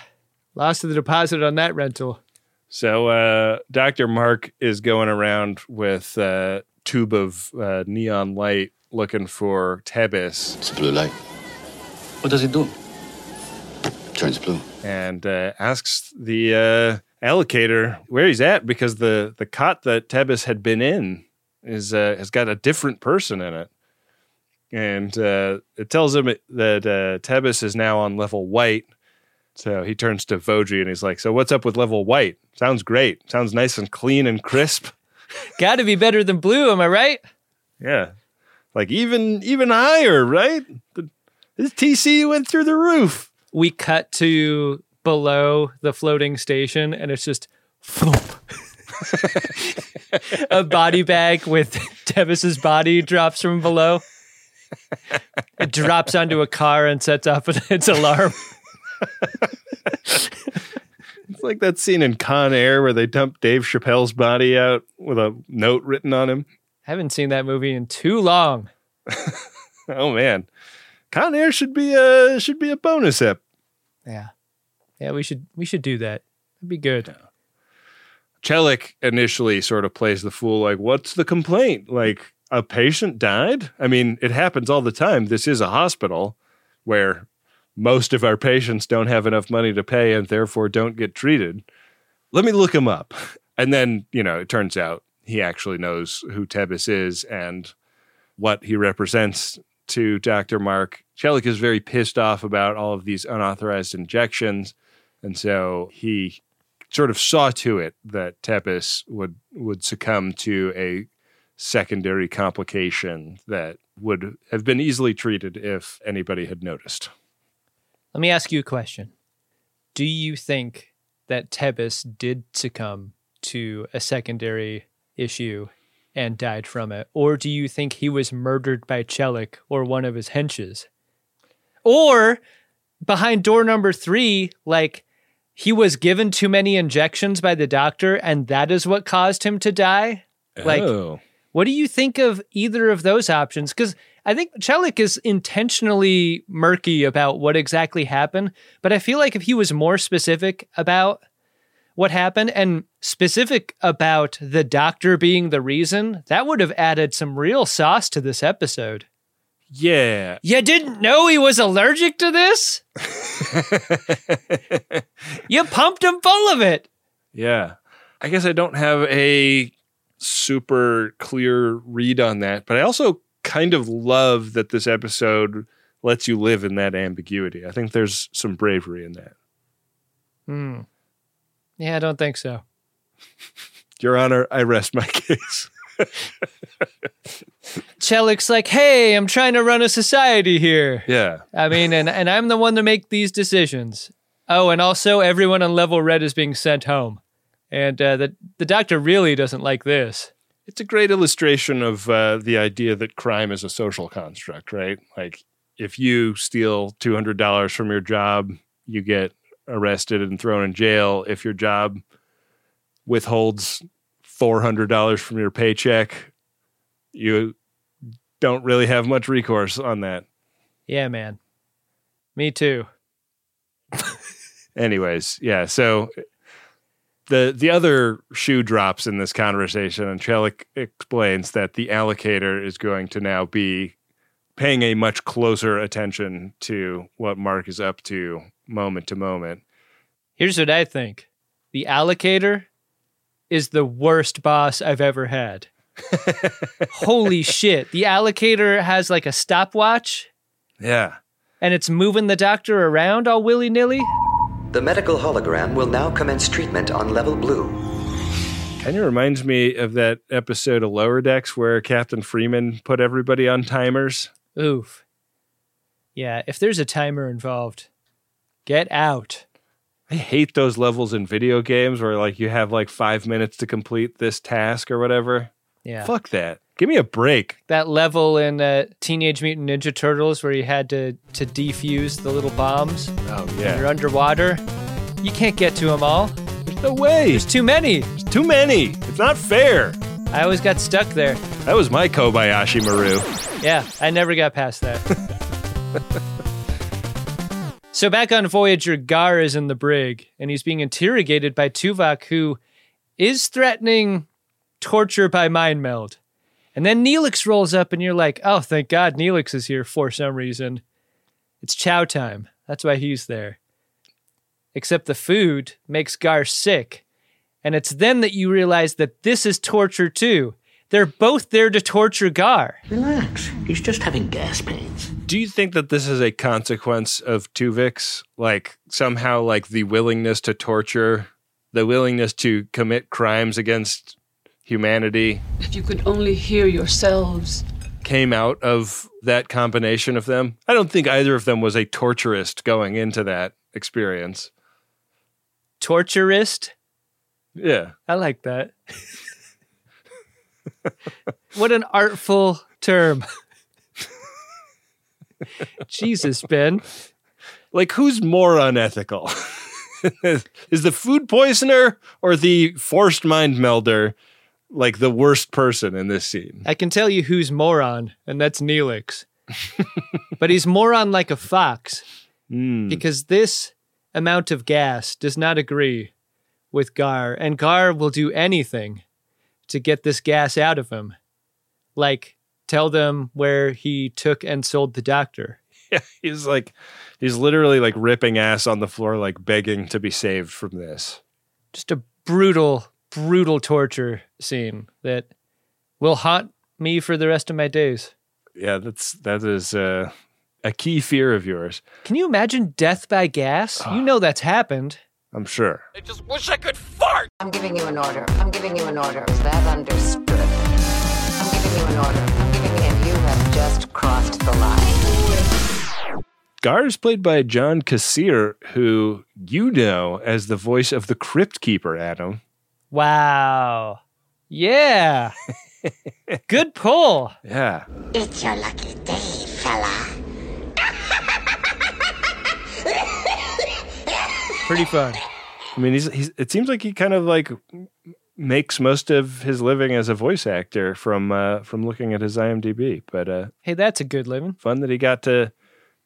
Lost the deposit on that rental. So uh, Dr. Mark is going around with a tube of uh, neon light looking for Tebbis. It's a blue light. What does it do? Turns blue. and uh, asks the uh, allocator where he's at because the, the cot that Tebbis had been in is uh, has got a different person in it. And uh, it tells him that uh, Tebbis is now on level white. So he turns to Voje and he's like, So what's up with level white? Sounds great. Sounds nice and clean and crisp. Got to be better than blue, am I right? Yeah. Like even even higher, right? The, his TC went through the roof. We cut to below the floating station, and it's just. a body bag with Tebbis's body drops from below. It drops onto a car and sets off its alarm. It's like that scene in Con Air where they dump Dave Chappelle's body out with a note written on him. I haven't seen that movie in too long. Oh man, Con Air should be a should be a bonus ep. Yeah. Yeah, we should we should do that. That'd be good. Chellick initially sort of plays the fool, like, "What's the complaint? Like a patient died? I mean, it happens all the time. This is a hospital where most of our patients don't have enough money to pay and therefore don't get treated. Let me look him up." And then, you know, it turns out he actually knows who Tebbis is and what he represents to Dr. Mark. Chellick is very pissed off about all of these unauthorized injections. And so he sort of saw to it that Tebbis would, would succumb to a secondary complication that would have been easily treated if anybody had noticed. Let me ask you a question. Do you think that Tebbis did succumb to a secondary issue and died from it? Or do you think he was murdered by Chellick or one of his henches? Or behind door number three, like he was given too many injections by the doctor and that is what caused him to die? Like, oh. what do you think of either of those options? Because I think Chellick is intentionally murky about what exactly happened, but I feel like if he was more specific about what happened and specific about the doctor being the reason, that would have added some real sauce to this episode. Yeah. You didn't know he was allergic to this? you pumped him full of it. Yeah. I guess I don't have a super clear read on that, but I also kind of love that this episode lets you live in that ambiguity. I think there's some bravery in that. Hmm. Yeah, I don't think so. Your Honor, I rest my case. Chellick's like, hey, I'm trying to run a society here. Yeah. I mean, and, and I'm the one to make these decisions. Oh, and also everyone on level red is being sent home. And uh, the, the doctor really doesn't like this. It's a great illustration of uh, the idea that crime is a social construct, right? Like, if you steal $200 from your job, you get arrested and thrown in jail. If your job withholds $400 from your paycheck, you don't really have much recourse on that. Yeah, man. Me too. Anyways, yeah, so the the other shoe drops in this conversation and Chellick explains that the allocator is going to now be paying a much closer attention to what Mark is up to moment to moment. Here's what I think. The allocator is the worst boss I've ever had. Holy shit. The allocator has like a stopwatch Yeah. and it's moving the doctor around all willy nilly. The medical hologram will now commence treatment on level blue. Kind of reminds me of that episode of Lower Decks where Captain Freeman put everybody on timers. Oof. Yeah, if there's a timer involved, get out. I hate those levels in video games where like you have like five minutes to complete this task or whatever. Yeah. Fuck that. Give me a break. That level in uh, Teenage Mutant Ninja Turtles where you had to, to defuse the little bombs. Oh, yeah. You're underwater. You can't get to them all. There's no way. There's too many. There's too many. It's not fair. I always got stuck there. That was my Kobayashi Maru. Yeah, I never got past that. so back on Voyager, Gar is in the brig and he's being interrogated by Tuvok, who is threatening torture by mind meld. And then Neelix rolls up and you're like, oh, thank God Neelix is here for some reason. It's chow time. That's why he's there. Except the food makes Gar sick. And it's then that you realize that this is torture too. They're both there to torture Gar. Relax. He's just having gas pains. Do you think that this is a consequence of Tuvix? Like somehow like the willingness to torture, the willingness to commit crimes against humanity If you could only hear yourselves. came out of that combination of them? I don't think either of them was a torturist going into that experience. Torturist. Yeah. I like that. what an artful term. Jesus, Ben. Like, who's more unethical? Is the food poisoner or the forced mind melder like the worst person in this scene? I can tell you who's moron, and that's Neelix. but he's moron like a fox Mm. because this amount of gas does not agree with Gar, and Gar will do anything to get this gas out of him. Like, tell them where he took and sold the doctor. Yeah, he's like, he's literally like ripping ass on the floor, like begging to be saved from this. Just a brutal, brutal torture scene that will haunt me for the rest of my days. Yeah, that's that is uh, a key fear of yours. Can you imagine death by gas? you know that's happened. I'm sure. I just wish I could fart! I'm giving you an order. I'm giving you an order. Is that understood? I'm giving you an order. I'm giving you, and you have just crossed the line. Gar is played by John Kassir, who you know as the voice of the Crypt Keeper, Adam. Wow. Yeah. Good pull. Yeah. It's your lucky day, fella. Pretty fun. I mean, he's, he's it seems like he kind of like makes most of his living as a voice actor from uh, from looking at his IMDb. But uh, Hey, that's a good living. fun that he got to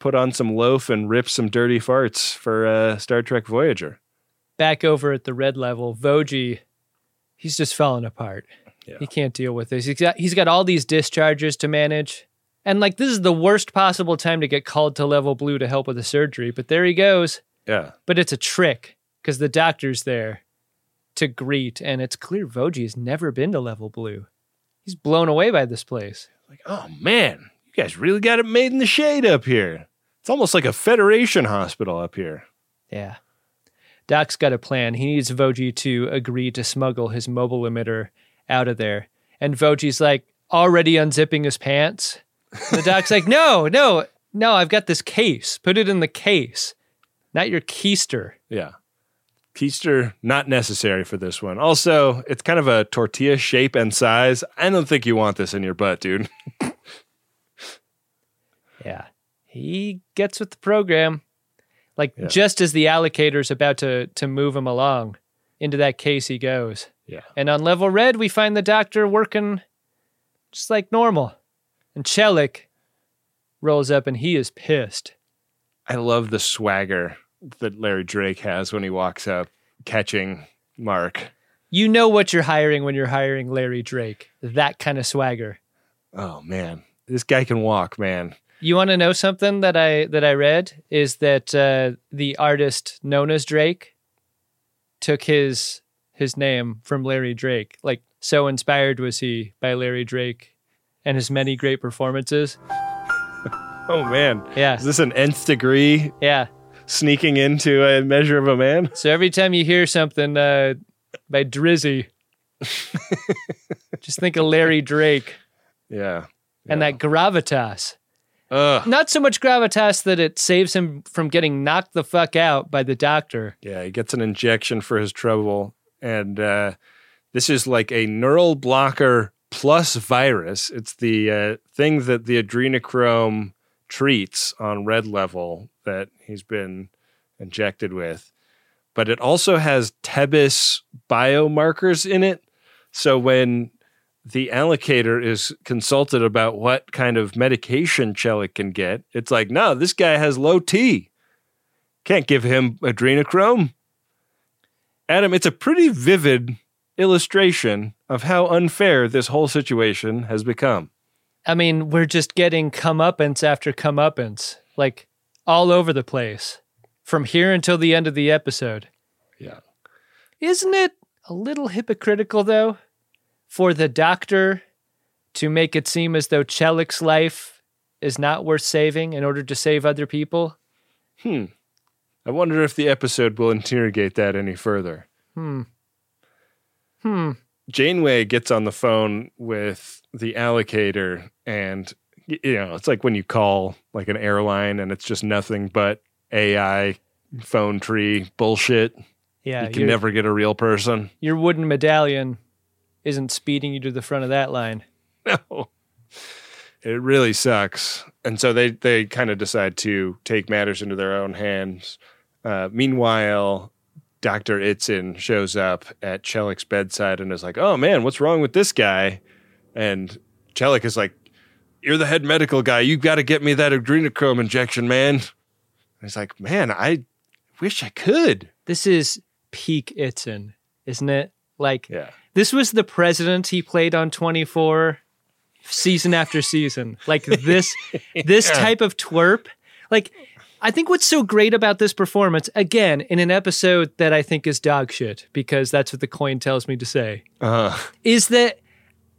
put on some loaf and rip some dirty farts for uh, Star Trek Voyager. Back over at the red level, Voje, he's just falling apart. Yeah. He can't deal with this. He's got he's got all these discharges to manage. And like this is the worst possible time to get called to level blue to help with the surgery, but there he goes. Yeah. But it's a trick because the doctor's there to greet, and it's clear Voje has never been to level blue. He's blown away by this place. Like, oh man, you guys really got it made in the shade up here. It's almost like a Federation hospital up here. Yeah. Doc's got a plan. He needs Voje to agree to smuggle his mobile emitter out of there. And Voje's like already unzipping his pants. The doc's like, no, no, no, I've got this case. Put it in the case, not your keister. Yeah. Keister, not necessary for this one. Also, it's kind of a tortilla shape and size. I don't think you want this in your butt, dude. Yeah. He gets with the program. Like Yeah. just as the allocator's about to to move him along, into that case he goes. Yeah. And on level red, we find the doctor working just like normal. And Chellick rolls up and he is pissed. I love the swagger that Larry Drake has when he walks up catching Mark. You know what you're hiring when you're hiring Larry Drake. That kind of swagger. Oh man, this guy can walk, man. You want to know something that I that I read is that uh, the artist known as Drake took his his name from Larry Drake. Like so inspired was he by Larry Drake and his many great performances. Oh man, Yeah. Is this an nth degree Yeah. Sneaking into a measure of a man? So every time you hear something uh, by Drizzy, just think of Larry Drake Yeah. and that gravitas. Ugh. Not so much gravitas that it saves him from getting knocked the fuck out by the doctor. Yeah, he gets an injection for his trouble, and uh, this is like a neural blocker plus virus. It's the uh, thing that the adrenochrome treats on red level that he's been injected with, but it also has Tebbis biomarkers in it. So when the allocator is consulted about what kind of medication Chellick can get, it's like, no, this guy has low T. Can't give him adrenochrome. Adam, it's a pretty vivid illustration of how unfair this whole situation has become. I mean, we're just getting comeuppance after comeuppance, like all over the place, from here until the end of the episode. Yeah. Isn't it a little hypocritical, though, for the doctor to make it seem as though Chellick's life is not worth saving in order to save other people? Hmm. I wonder if the episode will interrogate that any further. Hmm. Hmm. Janeway gets on the phone with the allocator, and you know, it's like when you call like an airline and it's just nothing but AI phone tree bullshit. Yeah, you can never get a real person. Your wooden medallion isn't speeding you to the front of that line. No. It really sucks. And so they they kind of decide to take matters into their own hands. Uh, meanwhile, Dr. Itzin shows up at Chellick's bedside and is like, "Oh man, what's wrong with this guy?" And Chellick is like, "You're the head medical guy. You've got to get me that adrenochrome injection, man." And he's like, "Man, I wish I could." This is peak Itzin, isn't it? Like, Yeah. this was the president he played on 24 season after season. Like this, this Yeah. type of twerp. Like, I think what's so great about this performance, again, in an episode that I think is dog shit, because that's what the coin tells me to say, uh-huh. is that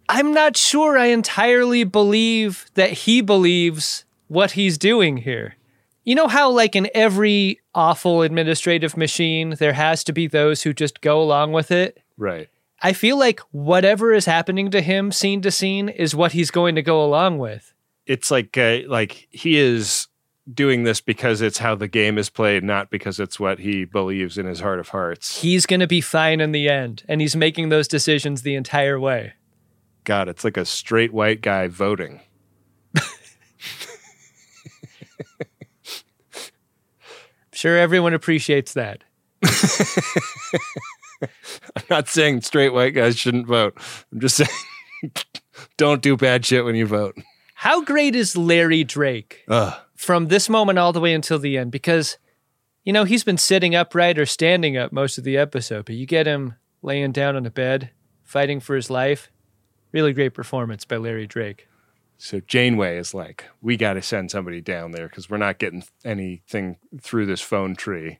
I'm not sure I entirely believe that he believes what he's doing here. You know how, like, in every awful administrative machine, there has to be those who just go along with it? right. I feel like whatever is happening to him scene to scene is what he's going to go along with. It's like uh, like he is doing this because it's how the game is played, not because it's what he believes in his heart of hearts. He's going to be fine in the end, and he's making those decisions the entire way. God, it's like a straight white guy voting. Sure, everyone appreciates that. I'm not saying straight white guys shouldn't vote. I'm just saying don't do bad shit when you vote. How great is Larry Drake Ugh. from this moment all the way until the end? Because, you know, he's been sitting upright or standing up most of the episode, but you get him laying down on a bed, fighting for his life. Really great performance by Larry Drake. So Janeway is like, we got to send somebody down there because we're not getting anything through this phone tree.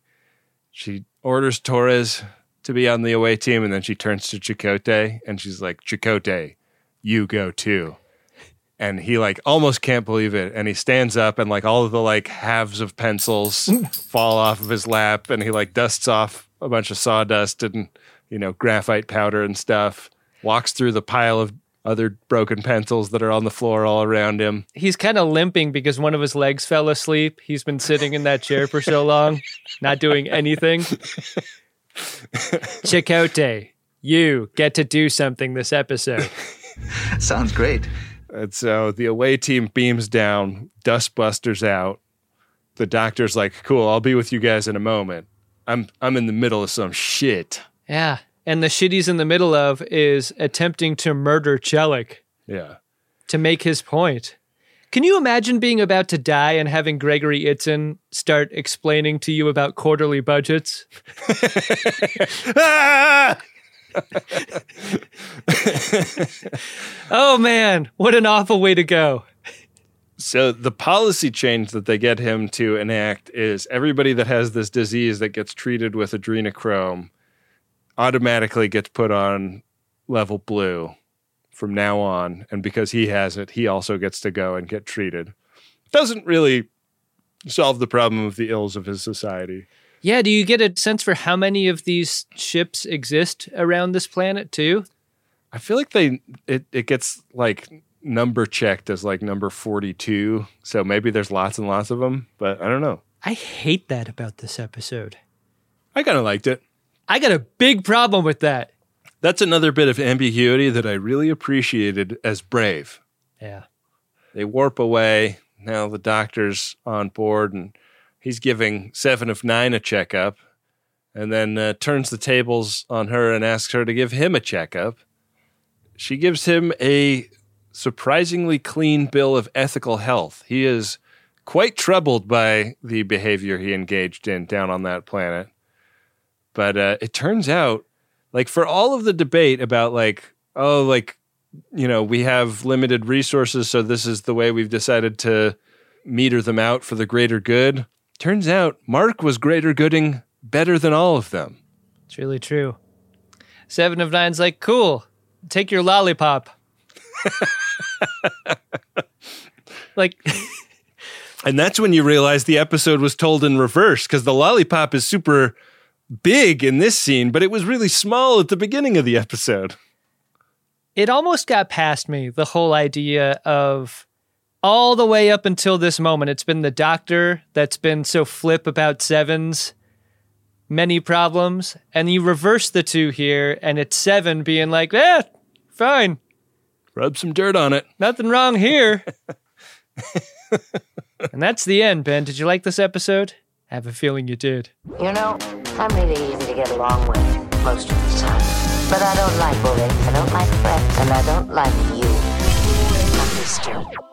She orders Torres to be on the away team, and then she turns to Chakotay and she's like, Chakotay, you go too. And he like almost can't believe it. And he stands up and like all of the like halves of pencils fall off of his lap and he like dusts off a bunch of sawdust and, you know, graphite powder and stuff. Walks through the pile of other broken pencils that are on the floor all around him. He's kind of limping because one of his legs fell asleep. He's been sitting in that chair for so long, not doing anything. Chakotay, you get to do something this episode. Sounds great. And so the away team beams down, dustbusters out. The doctor's like, "Cool, I'll be with you guys in a moment. I'm I'm in the middle of some shit." Yeah. And the shit he's in the middle of is attempting to murder Chellick Yeah. to make his point. Can you imagine being about to die and having Gregory Itzin start explaining to you about quarterly budgets? oh man, what an awful way to go. So the policy change that they get him to enact is everybody that has this disease that gets treated with adrenochrome automatically gets put on level blue from now on. And because he has it, he also gets to go and get treated. Doesn't really solve the problem of the ills of his society. Yeah, do you get a sense for how many of these ships exist around this planet too? I feel like they it, it gets like number checked as like number 42. So maybe there's lots and lots of them, but I don't know. I hate that about this episode. I kind of liked it. I got a big problem with that. That's another bit of ambiguity that I really appreciated as Brave. Yeah. They warp away. Now the doctor's on board and he's giving Seven of Nine a checkup and then uh, turns the tables on her and asks her to give him a checkup. She gives him a surprisingly clean bill of ethical health. He is quite troubled by the behavior he engaged in down on that planet. But uh, it turns out, like, for all of the debate about, like, oh, like, you know, we have limited resources, so this is the way we've decided to meter them out for the greater good. Turns out Mark was greater gooding better than all of them. It's really true. Seven of Nine's like, cool, take your lollipop. like, And that's when you realize the episode was told in reverse because the lollipop is super big in this scene, but it was really small at the beginning of the episode. it almost got past me the whole idea of all the way up until this moment it's been the doctor that's been so flip about sevens many problems, and you reverse the two here, and it's seven being like, eh, fine. Rub some dirt on it. Nothing wrong here. and that's the end, Ben. Did you like this episode? I have a feeling you did. You know, I'm really easy to get along with most of the time. But I don't like bullying, I don't like threats, and I don't like you.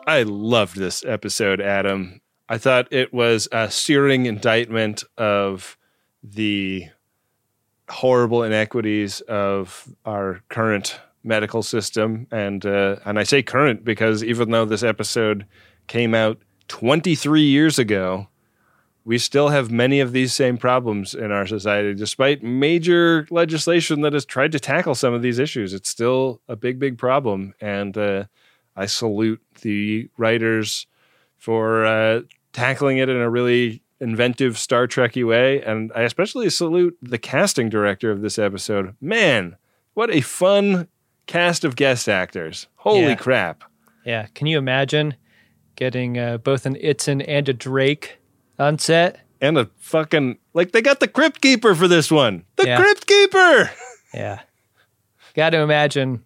I loved this episode, Adam. I thought it was a searing indictment of the horrible inequities of our current medical system, and uh, and I say current because even though this episode came out 23 years ago, we still have many of these same problems in our society, despite major legislation that has tried to tackle some of these issues. It's still a big, big problem, and uh, I salute the writers for uh, tackling it in a really inventive Star Trekky way, and I especially salute the casting director of this episode. Man, what a fun cast of guest actors! Holy Yeah. crap! Yeah, can you imagine getting uh, both an Itzin and a Drake on set? And a fucking like they got the Crypt Keeper for this one. The Yeah. Crypt Keeper. Yeah. Got to imagine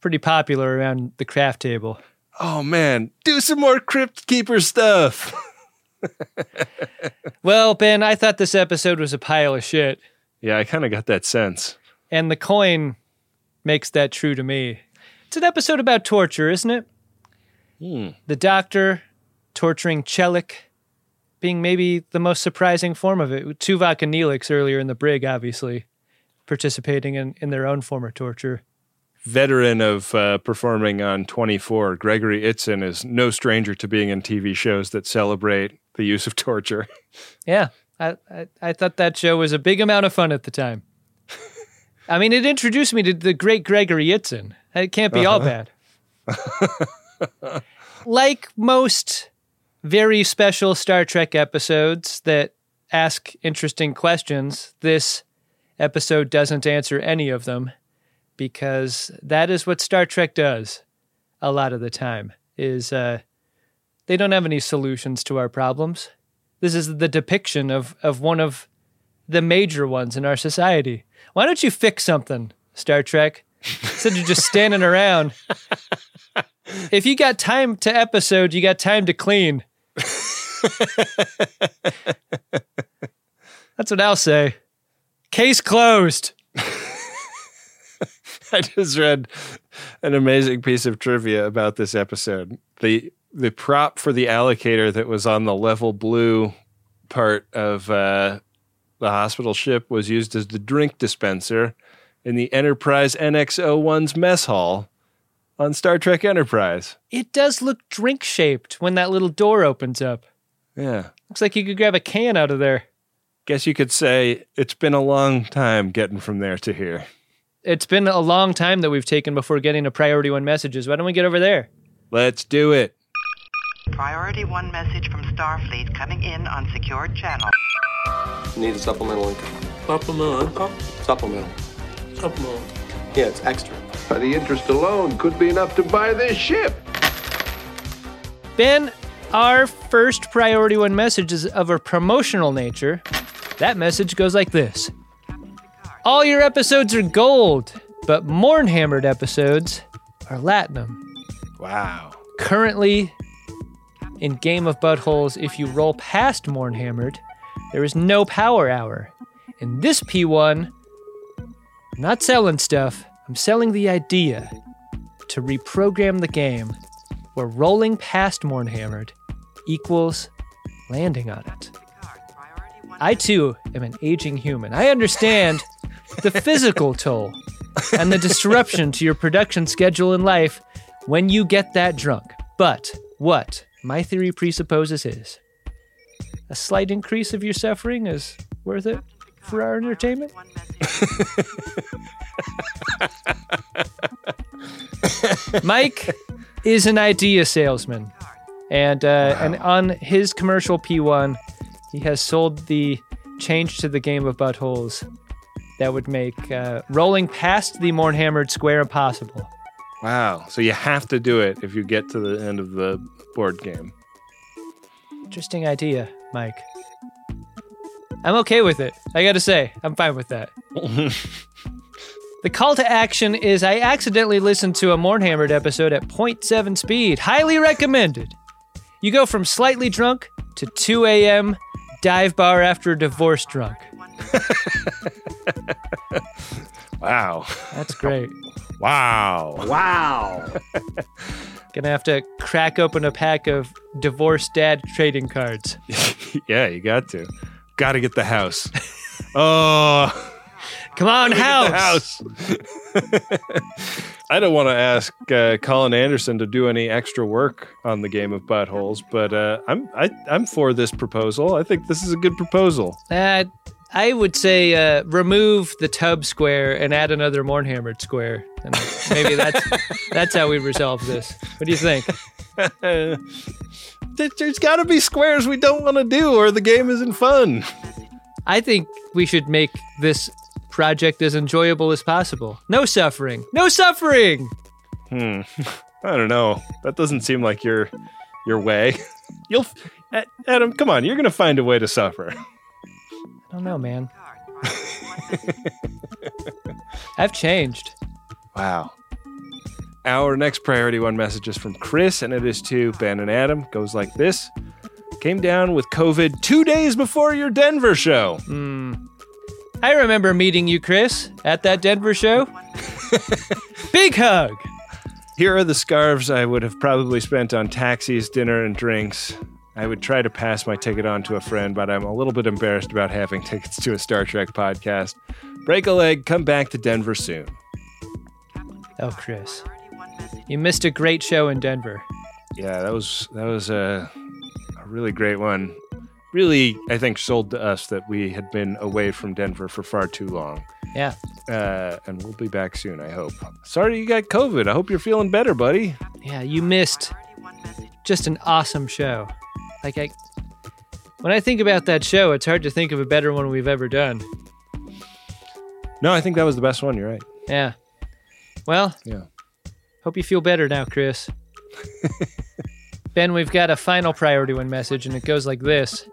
pretty popular around the craft table. Oh man, do some more Crypt Keeper stuff. Well, Ben, I thought this episode was a pile of shit, yeah, I kind of got that sense. and the coin makes that true to me. It's an episode about torture, isn't it? Hmm. The doctor torturing Chellick being maybe the most surprising form of it. Tuvok and Neelix earlier in the brig, obviously, participating in, in their own form of torture. Veteran of uh, performing on 24, Gregory Itzin is no stranger to being in TV shows that celebrate the use of torture. Yeah, I, I, I thought that show was a big amount of fun at the time. I mean, it introduced me to the great Gregory Itzin. It can't be all Uh-huh. bad. like most very special Star Trek episodes that ask interesting questions, this episode doesn't answer any of them because that is what Star Trek does a lot of the time is uh, they don't have any solutions to our problems. This is the depiction of, of one of the major ones in our society. Why don't you fix something, Star Trek? Instead of just standing around. If you got time to episode, you got time to clean. That's what I'll say. Case closed. I just read an amazing piece of trivia about this episode. The the prop for the allocator that was on the level blue part of uh, the hospital ship was used as the drink dispenser in the Enterprise NX-01's mess hall on Star Trek Enterprise. It does look drink shaped when that little door opens up. Yeah. Looks like you could grab a can out of there. Guess you could say it's been a long time getting from there to here. It's been a long time that we've taken before getting to priority one messages. Why don't we get over there? Let's do it. Priority one message from Starfleet coming in on secured channel. Need a supplemental income. Supplemental income? Supplemental. Supplemental. Yeah, it's extra. But the interest alone could be enough to buy this ship. Ben, our first priority one message is of a promotional nature. That message goes like this All your episodes are gold, but Mornhammered episodes are Latinum. Wow. Currently, in Game of Buttholes, if you roll past Mornhammered, there is no power hour. In this P1, I'm not selling stuff, I'm selling the idea to reprogram the game where rolling past Mornhammered equals landing on it. I too am an aging human. I understand the physical toll and the disruption to your production schedule in life when you get that drunk. But what my theory presupposes is a slight increase of your suffering is worth it for our entertainment. Mike is an idea salesman, and uh, and on his commercial P1, he has sold the change to the game of buttholes that would make uh, rolling past the Mornhammered square impossible. Wow. So you have to do it if you get to the end of the board game. Interesting idea, Mike. I'm okay with it. I gotta say, I'm fine with that. the call to action is I accidentally listened to a Mornhammered episode at 0.7 speed. Highly recommended. You go from slightly drunk to 2 a.m. dive bar after a divorce drunk. Wow. That's great. Wow. Wow. Gonna have to crack open a pack of divorced dad trading cards. yeah, you got to. Got to get the house. Oh, come on, house. house. I don't want to ask uh, Colin Anderson to do any extra work on the game of buttholes, but uh, I'm I, I'm for this proposal. I think this is a good proposal. Uh, I would say uh, remove the tub square and add another Mornhammered square, and maybe that's that's how we resolve this. What do you think? There's got to be squares we don't want to do, or the game isn't fun. I think we should make this project as enjoyable as possible. No suffering. No suffering. Hmm. I don't know. That doesn't seem like your your way. You'll Adam, come on. You're going to find a way to suffer. I don't know, man. I've changed. Wow. Our next priority one message is from Chris, and it is to Ben and Adam. Goes like this Came down with COVID two days before your Denver show. Hmm. I remember meeting you, Chris, at that Denver show. Big hug. Here are the scarves I would have probably spent on taxis, dinner, and drinks. I would try to pass my ticket on to a friend, but I'm a little bit embarrassed about having tickets to a Star Trek podcast. Break a leg, come back to Denver soon. Oh, Chris. You missed a great show in Denver. Yeah, that was that was a, a really great one. Really, I think sold to us that we had been away from Denver for far too long. Yeah. Uh, and we'll be back soon, I hope. Sorry you got COVID. I hope you're feeling better, buddy. Yeah, you missed just an awesome show. Like I when I think about that show, it's hard to think of a better one we've ever done. No, I think that was the best one. You're right. Yeah. Well, yeah. Hope you feel better now, Chris. ben, we've got a final priority one message, and it goes like this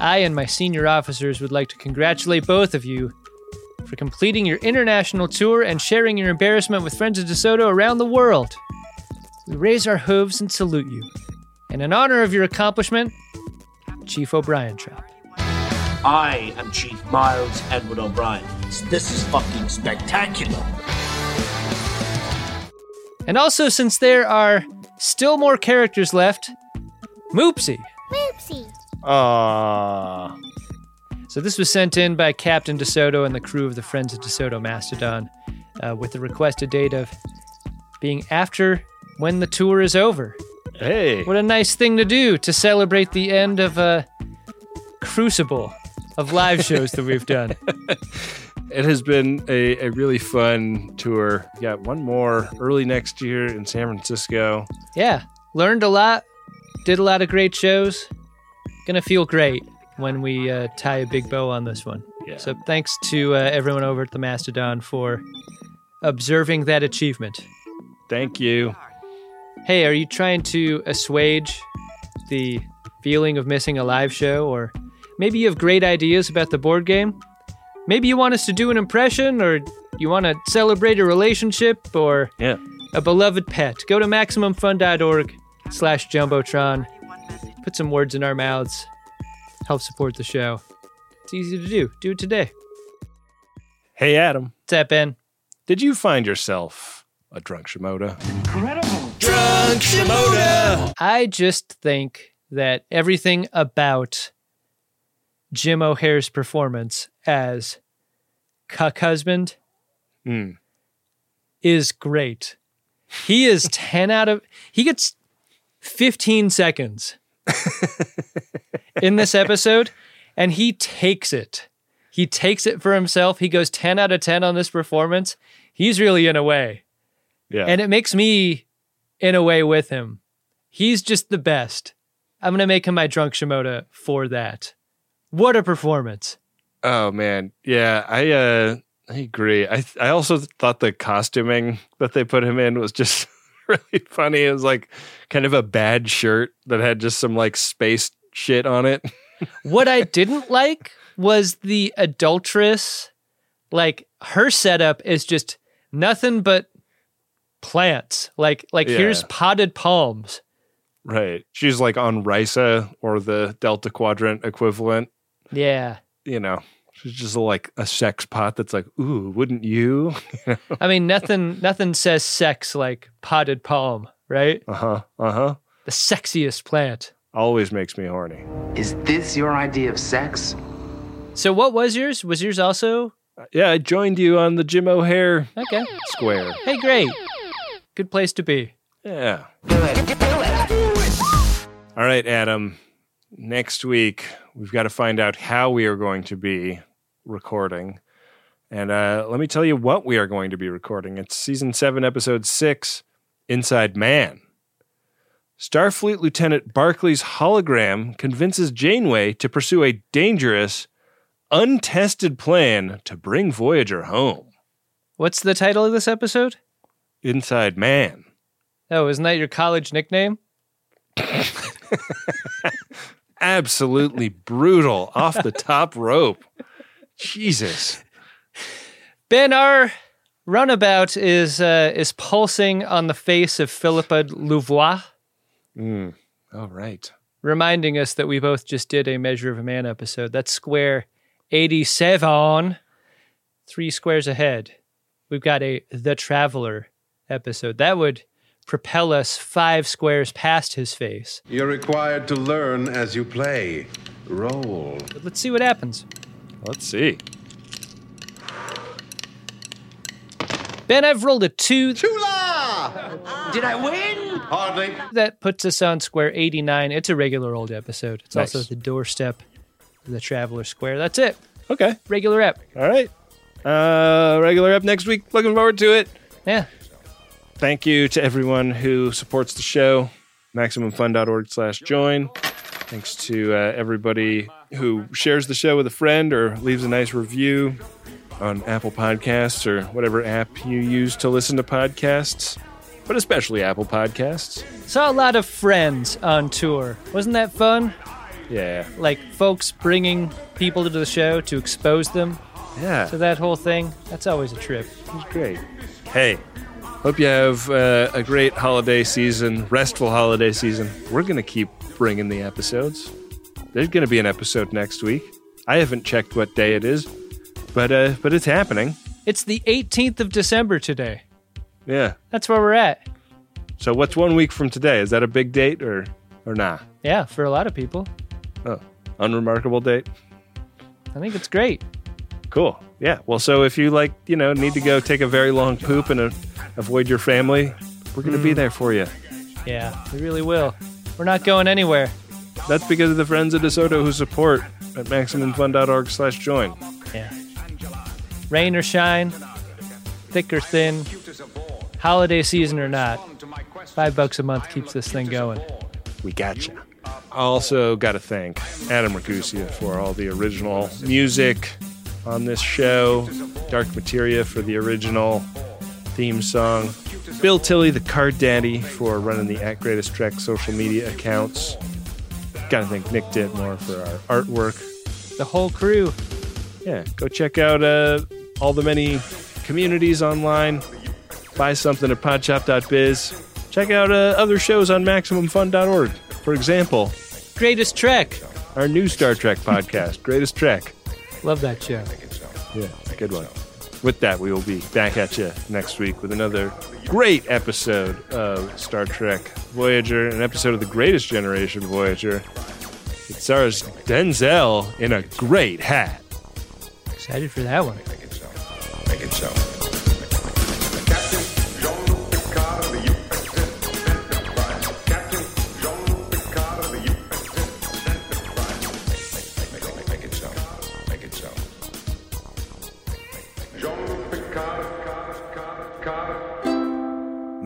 I and my senior officers would like to congratulate both of you for completing your international tour and sharing your embarrassment with friends of DeSoto around the world. We raise our hooves and salute you. And in honor of your accomplishment, Chief O'Brien Trop. I am Chief Miles Edward O'Brien. This is fucking spectacular. And also, since there are still more characters left, Moopsy. Moopsy. Ah. So this was sent in by Captain DeSoto and the crew of the Friends of DeSoto Mastodon uh, with the requested date of being after when the tour is over. Hey. What a nice thing to do to celebrate the end of a crucible of live shows that we've done. It has been a, a really fun tour. We got one more early next year in San Francisco. Yeah, learned a lot, did a lot of great shows. Gonna feel great when we uh, tie a big bow on this one. Yeah. So thanks to uh, everyone over at the Mastodon for observing that achievement. Thank you. Hey, are you trying to assuage the feeling of missing a live show, or maybe you have great ideas about the board game? Maybe you want us to do an impression, or you want to celebrate a relationship, or yeah. a beloved pet. Go to MaximumFun.org slash Jumbotron. Put some words in our mouths. Help support the show. It's easy to do. Do it today. Hey, Adam. What's that, Ben? Did you find yourself a drunk Shimoda? Incredible. Drunk Shimoda! I just think that everything about Jim O'Heir's performance as Cuck Husband Mm. is great. He is 10 out of, he gets 15 seconds in this episode and he takes it. He takes it for himself. He goes 10 out of 10 on this performance. He's really in a way. Yeah. And it makes me in a way with him. He's just the best. I'm going to make him my drunk Shimoda for that. What a performance. Oh man, yeah, I uh, I agree. I I also thought the costuming that they put him in was just really funny. It was like kind of a bad shirt that had just some like space shit on it. what I didn't like was the adulteress. Like her setup is just nothing but plants. Like like Yeah. here's potted palms. Right. She's like on Risa or the Delta Quadrant equivalent. Yeah. You know, she's just like a sex pot that's like, ooh, wouldn't you? I mean nothing nothing says sex like potted palm, right? uh huh. Uh huh. The sexiest plant. Always makes me horny. Is this your idea of sex? So what was yours? Was yours also? Yeah, I joined you on the Jim O'Heir Okay. square. Hey, great. Good place to be. Yeah. Do it. Do it. All right, Adam. Next week, we've got to find out how we are going to be recording. And uh, let me tell you what we are going to be recording. It's season seven, episode six Inside Man. Starfleet Lieutenant Barclay's hologram convinces Janeway to pursue a dangerous, untested plan to bring Voyager home. What's the title of this episode? Inside Man. Oh, isn't that your college nickname? Absolutely brutal, off the top rope. Jesus. Ben, our runabout is uh, is pulsing on the face of Phillipa Louvois, Mm. All right. reminding us that we both just did a Measure of a Man episode. That's square 87, three squares ahead. We've got a The Traveler episode. That would propel us five squares past his face. You're required to learn as you play. Roll. But let's see what happens. Let's see. Ben, I've rolled a two. Chula! Did I win? Hardly. That puts us on square 89. It's a regular old episode. It's Nice. also the doorstep of the Traveler Square. That's it. Okay. Regular ep. All right. Uh, regular up next week. Looking forward to it. Yeah. Thank you to everyone who supports the show. MaximumFun.org slash join. Thanks to uh, everybody who shares the show with a friend or leaves a nice review on Apple Podcasts or whatever app you use to listen to podcasts, but especially Apple Podcasts. Saw a lot of friends on tour. Wasn't that fun? Yeah. Like folks bringing people to the show to expose them Yeah. to that whole thing. That's always a trip. It was great. Hey, hope you have uh, a great holiday season, restful holiday season. We're going to keep bringing the episodes. There's going to be an episode next week. I haven't checked what day it is, but uh, but it's happening. It's the 18th of December today. Yeah. That's where we're at. So what's one week from today? Is that a big date or or not? Yeah, for a lot of people. Oh, unremarkable date. I think it's great. Cool. Yeah. Well, so if you like, you know, need to go take a very long poop and uh, avoid your family, we're going to be Mm. there for you. Yeah, we really will. We're not going anywhere. That's because of the friends of DeSoto who support at MaximumFun.org slash join. Yeah. Rain or shine, thick or thin, holiday season or not, five bucks a month keeps this thing going. We gotcha. I also, got to thank Adam Ragusea for all the original music on this show, Dark Materia for the original theme song, Bill Tilley, the card daddy, for running the At Greatest Trek social media accounts. Got to thank Nick Ditmore for our artwork. The whole crew. Yeah, go check out uh, all the many communities online. Buy something at podshop.biz. Check out uh, other shows on MaximumFun.org. For example, Greatest Trek. our new Star Trek podcast, Greatest Trek. Love that show. Yeah, good one. With that, we will be back at you next week with another great episode of Star Trek Voyager, an episode of the Greatest Generation Voyager. It stars Denzel in a great hat. Excited for that one. Make it so. Make